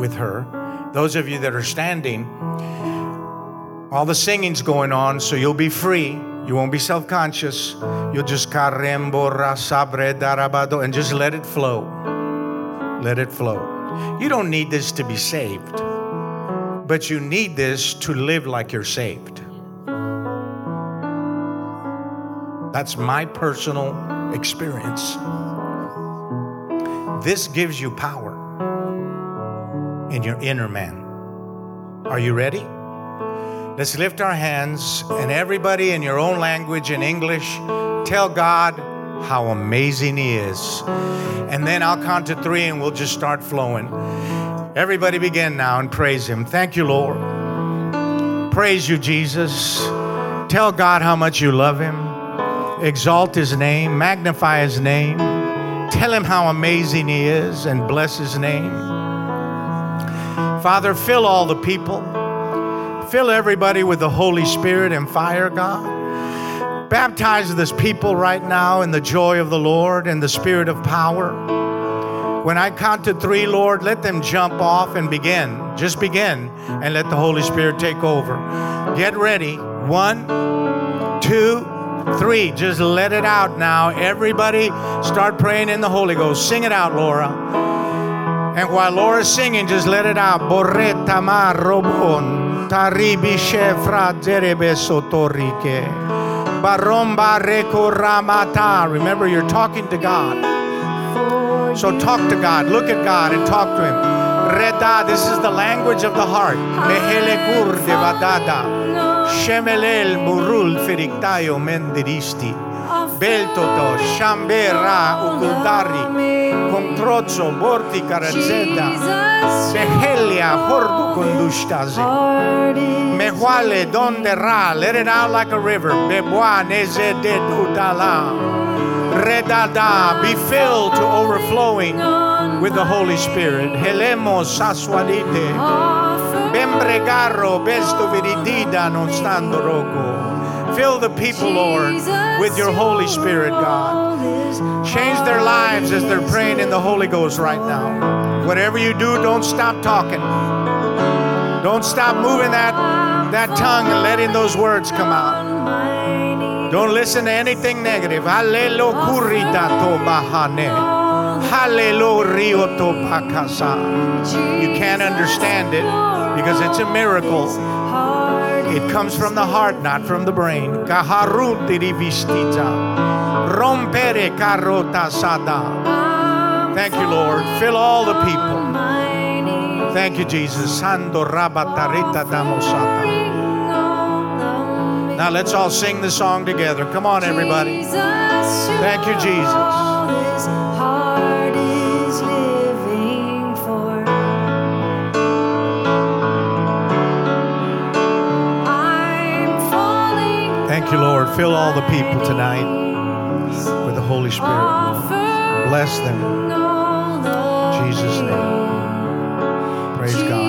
with her. Those of you that are standing, all the singing's going on, so you'll be free. You won't be self conscious. You'll just and just let it flow. Let it flow. You don't need this to be saved, but you need this to live like you're saved. That's my personal experience. This gives you power in your inner man. Are you ready? Let's lift our hands and everybody in your own language in English tell God how amazing He is. And then I'll count to three and we'll just start flowing. Everybody begin now and praise Him. Thank you, Lord. Praise you, Jesus. Tell God how much you love Him exalt his name, magnify his name, tell him how amazing he is, and bless his name. Father, fill all the people, fill everybody with the Holy Spirit and fire, God. Baptize this people right now in the joy of the Lord and the spirit of power. When I count to three, Lord, let them jump off and begin. Just begin and let the Holy Spirit take over. Get ready. One, two, three. Just let it out now. Everybody start praying in the Holy Ghost. Sing it out, Laura. And while Laura's singing, just let it out. Borreta ma robon. Taribi shefra derebe sotorike. Baromba rekoramata. Remember, you're talking to God. So talk to God. Look at God and talk to Him. Reda, this is the language of the heart. Mehele de vadada. Shemelel murul feriktayo mendiristi. Beltoto, Shambera, Ukudari, Controzzo, Borti, Carazeda, Behelia, Hordu Condustaze, Mehuale, Donde Ra, let it out like a river, Beboa, Neze de Dudala, Redada, be filled to overflowing with the Holy Spirit, Helemos, Saswadite, Bembregarro, besto veridida non stando. Fill the people, Lord, with your Holy Spirit, God. Change their lives as they're praying in the Holy Ghost right now. Whatever you do, don't stop talking. Don't stop moving that, that tongue and letting those words come out. Don't listen to anything negative. Hallelu kurita bahane. Hallelujah. You can't understand it because it's a miracle. It comes from the heart, not from the brain. Rompere carota sada. Thank you, Lord. Fill all the people. Thank you, Jesus. Sando rabatarita damosata. Now let's all sing the song together. Come on, everybody. Thank you, Jesus. Thank you, Lord. Fill all the people tonight with the Holy Spirit. Bless them. In Jesus' name. Praise God.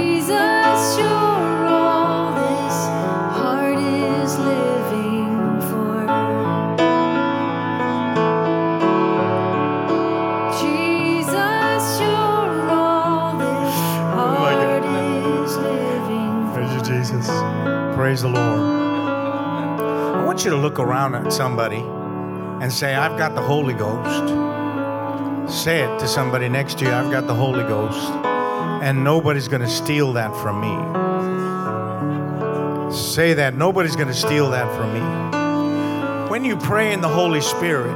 Praise the Lord. I want you to look around at somebody and say, I've got the Holy Ghost. Say it to somebody next to you, I've got the Holy Ghost. And nobody's going to steal that from me. Say that. Nobody's going to steal that from me. When you pray in the Holy Spirit,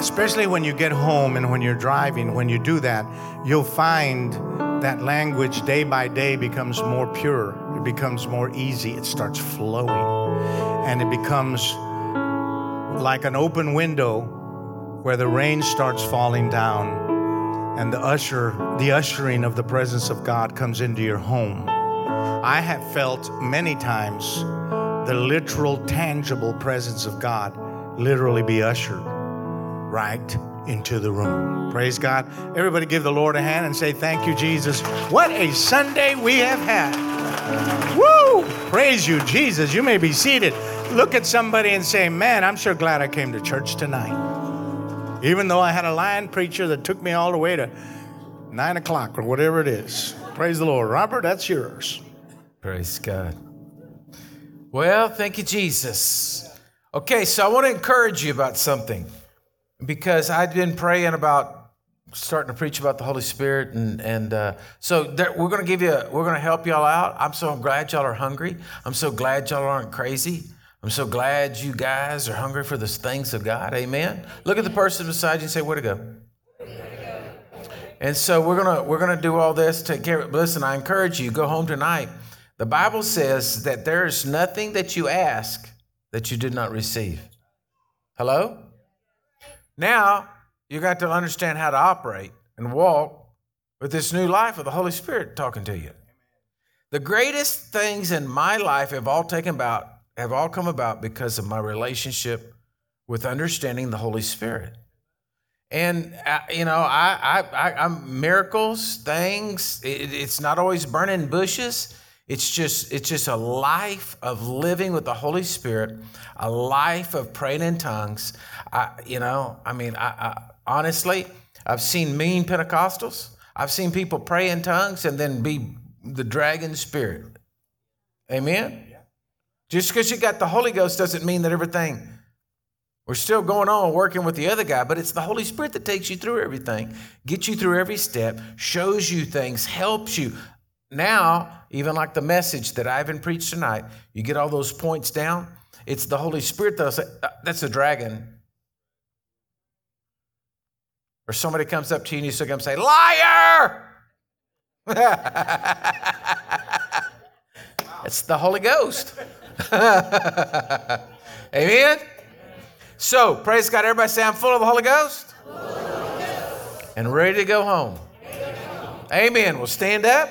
especially when you get home and when you're driving, when you do that, you'll find that language day by day becomes more pure. It becomes more easy. It starts flowing. And it becomes like an open window where the rain starts falling down and the usher the ushering of the presence of God comes into your home. I have felt many times the literal tangible presence of God literally be ushered right into the room. Praise God. Everybody give the Lord a hand and say thank you Jesus. What a Sunday we have had. Woo! Praise you Jesus. You may be seated. Look at somebody and say, Man, I'm sure glad I came to church tonight. Even though I had a lying preacher that took me all the way to nine o'clock or whatever it is. Praise the Lord. Robert, that's yours. Praise God. Well, thank you, Jesus. Okay, so I want to encourage you about something because I've been praying about starting to preach about the Holy Spirit, and and uh, so there, we're going to give you, we're going to help y'all out. I'm so glad y'all are hungry. I'm so glad y'all aren't crazy. I'm so glad you guys are hungry for the things of God. Amen. Look at the person beside you and say, "Where to go?" And so we're gonna we're gonna do all this. Take care. But listen, I encourage you. Go home tonight. The Bible says that there is nothing that you ask that you did not receive. Hello. Now you got to understand how to operate and walk with this new life of the Holy Spirit talking to you. The greatest things in my life have all taken about have all come about because of my relationship with understanding the Holy Spirit. And uh, you know, I, I, I, am miracles, things. It, it's not always burning bushes. It's just, it's just a life of living with the Holy Spirit, a life of praying in tongues. I, you know, I mean, I, I, honestly, I've seen mean Pentecostals. I've seen people pray in tongues and then be the dragon spirit. Amen. Just because you got the Holy Ghost doesn't mean that everything we're still going on working with the other guy, but it's the Holy Spirit that takes you through everything, gets you through every step, shows you things, helps you. Now, even like the message that Ivan preached tonight, you get all those points down. It's the Holy Spirit that'll say, That's a dragon. Or somebody comes up to you and you still come say, Liar! it's the Holy Ghost. Amen? So, praise God. Everybody say, I'm full of the Holy Ghost, and ready to go home. Amen. We'll stand up.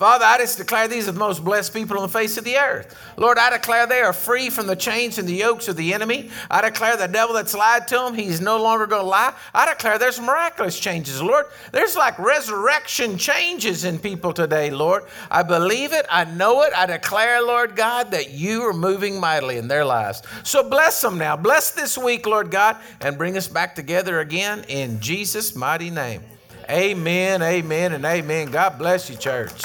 Father, I just declare these are the most blessed people on the face of the earth. Lord, I declare they are free from the chains and the yokes of the enemy. I declare the devil that's lied to them, he's no longer going to lie. I declare there's miraculous changes, Lord. There's like resurrection changes in people today, Lord. I believe it. I know it. I declare, Lord God, that you are moving mightily in their lives. So bless them now. Bless this week, Lord God, and bring us back together again in Jesus' mighty name. Amen, amen, and amen. God bless you, church.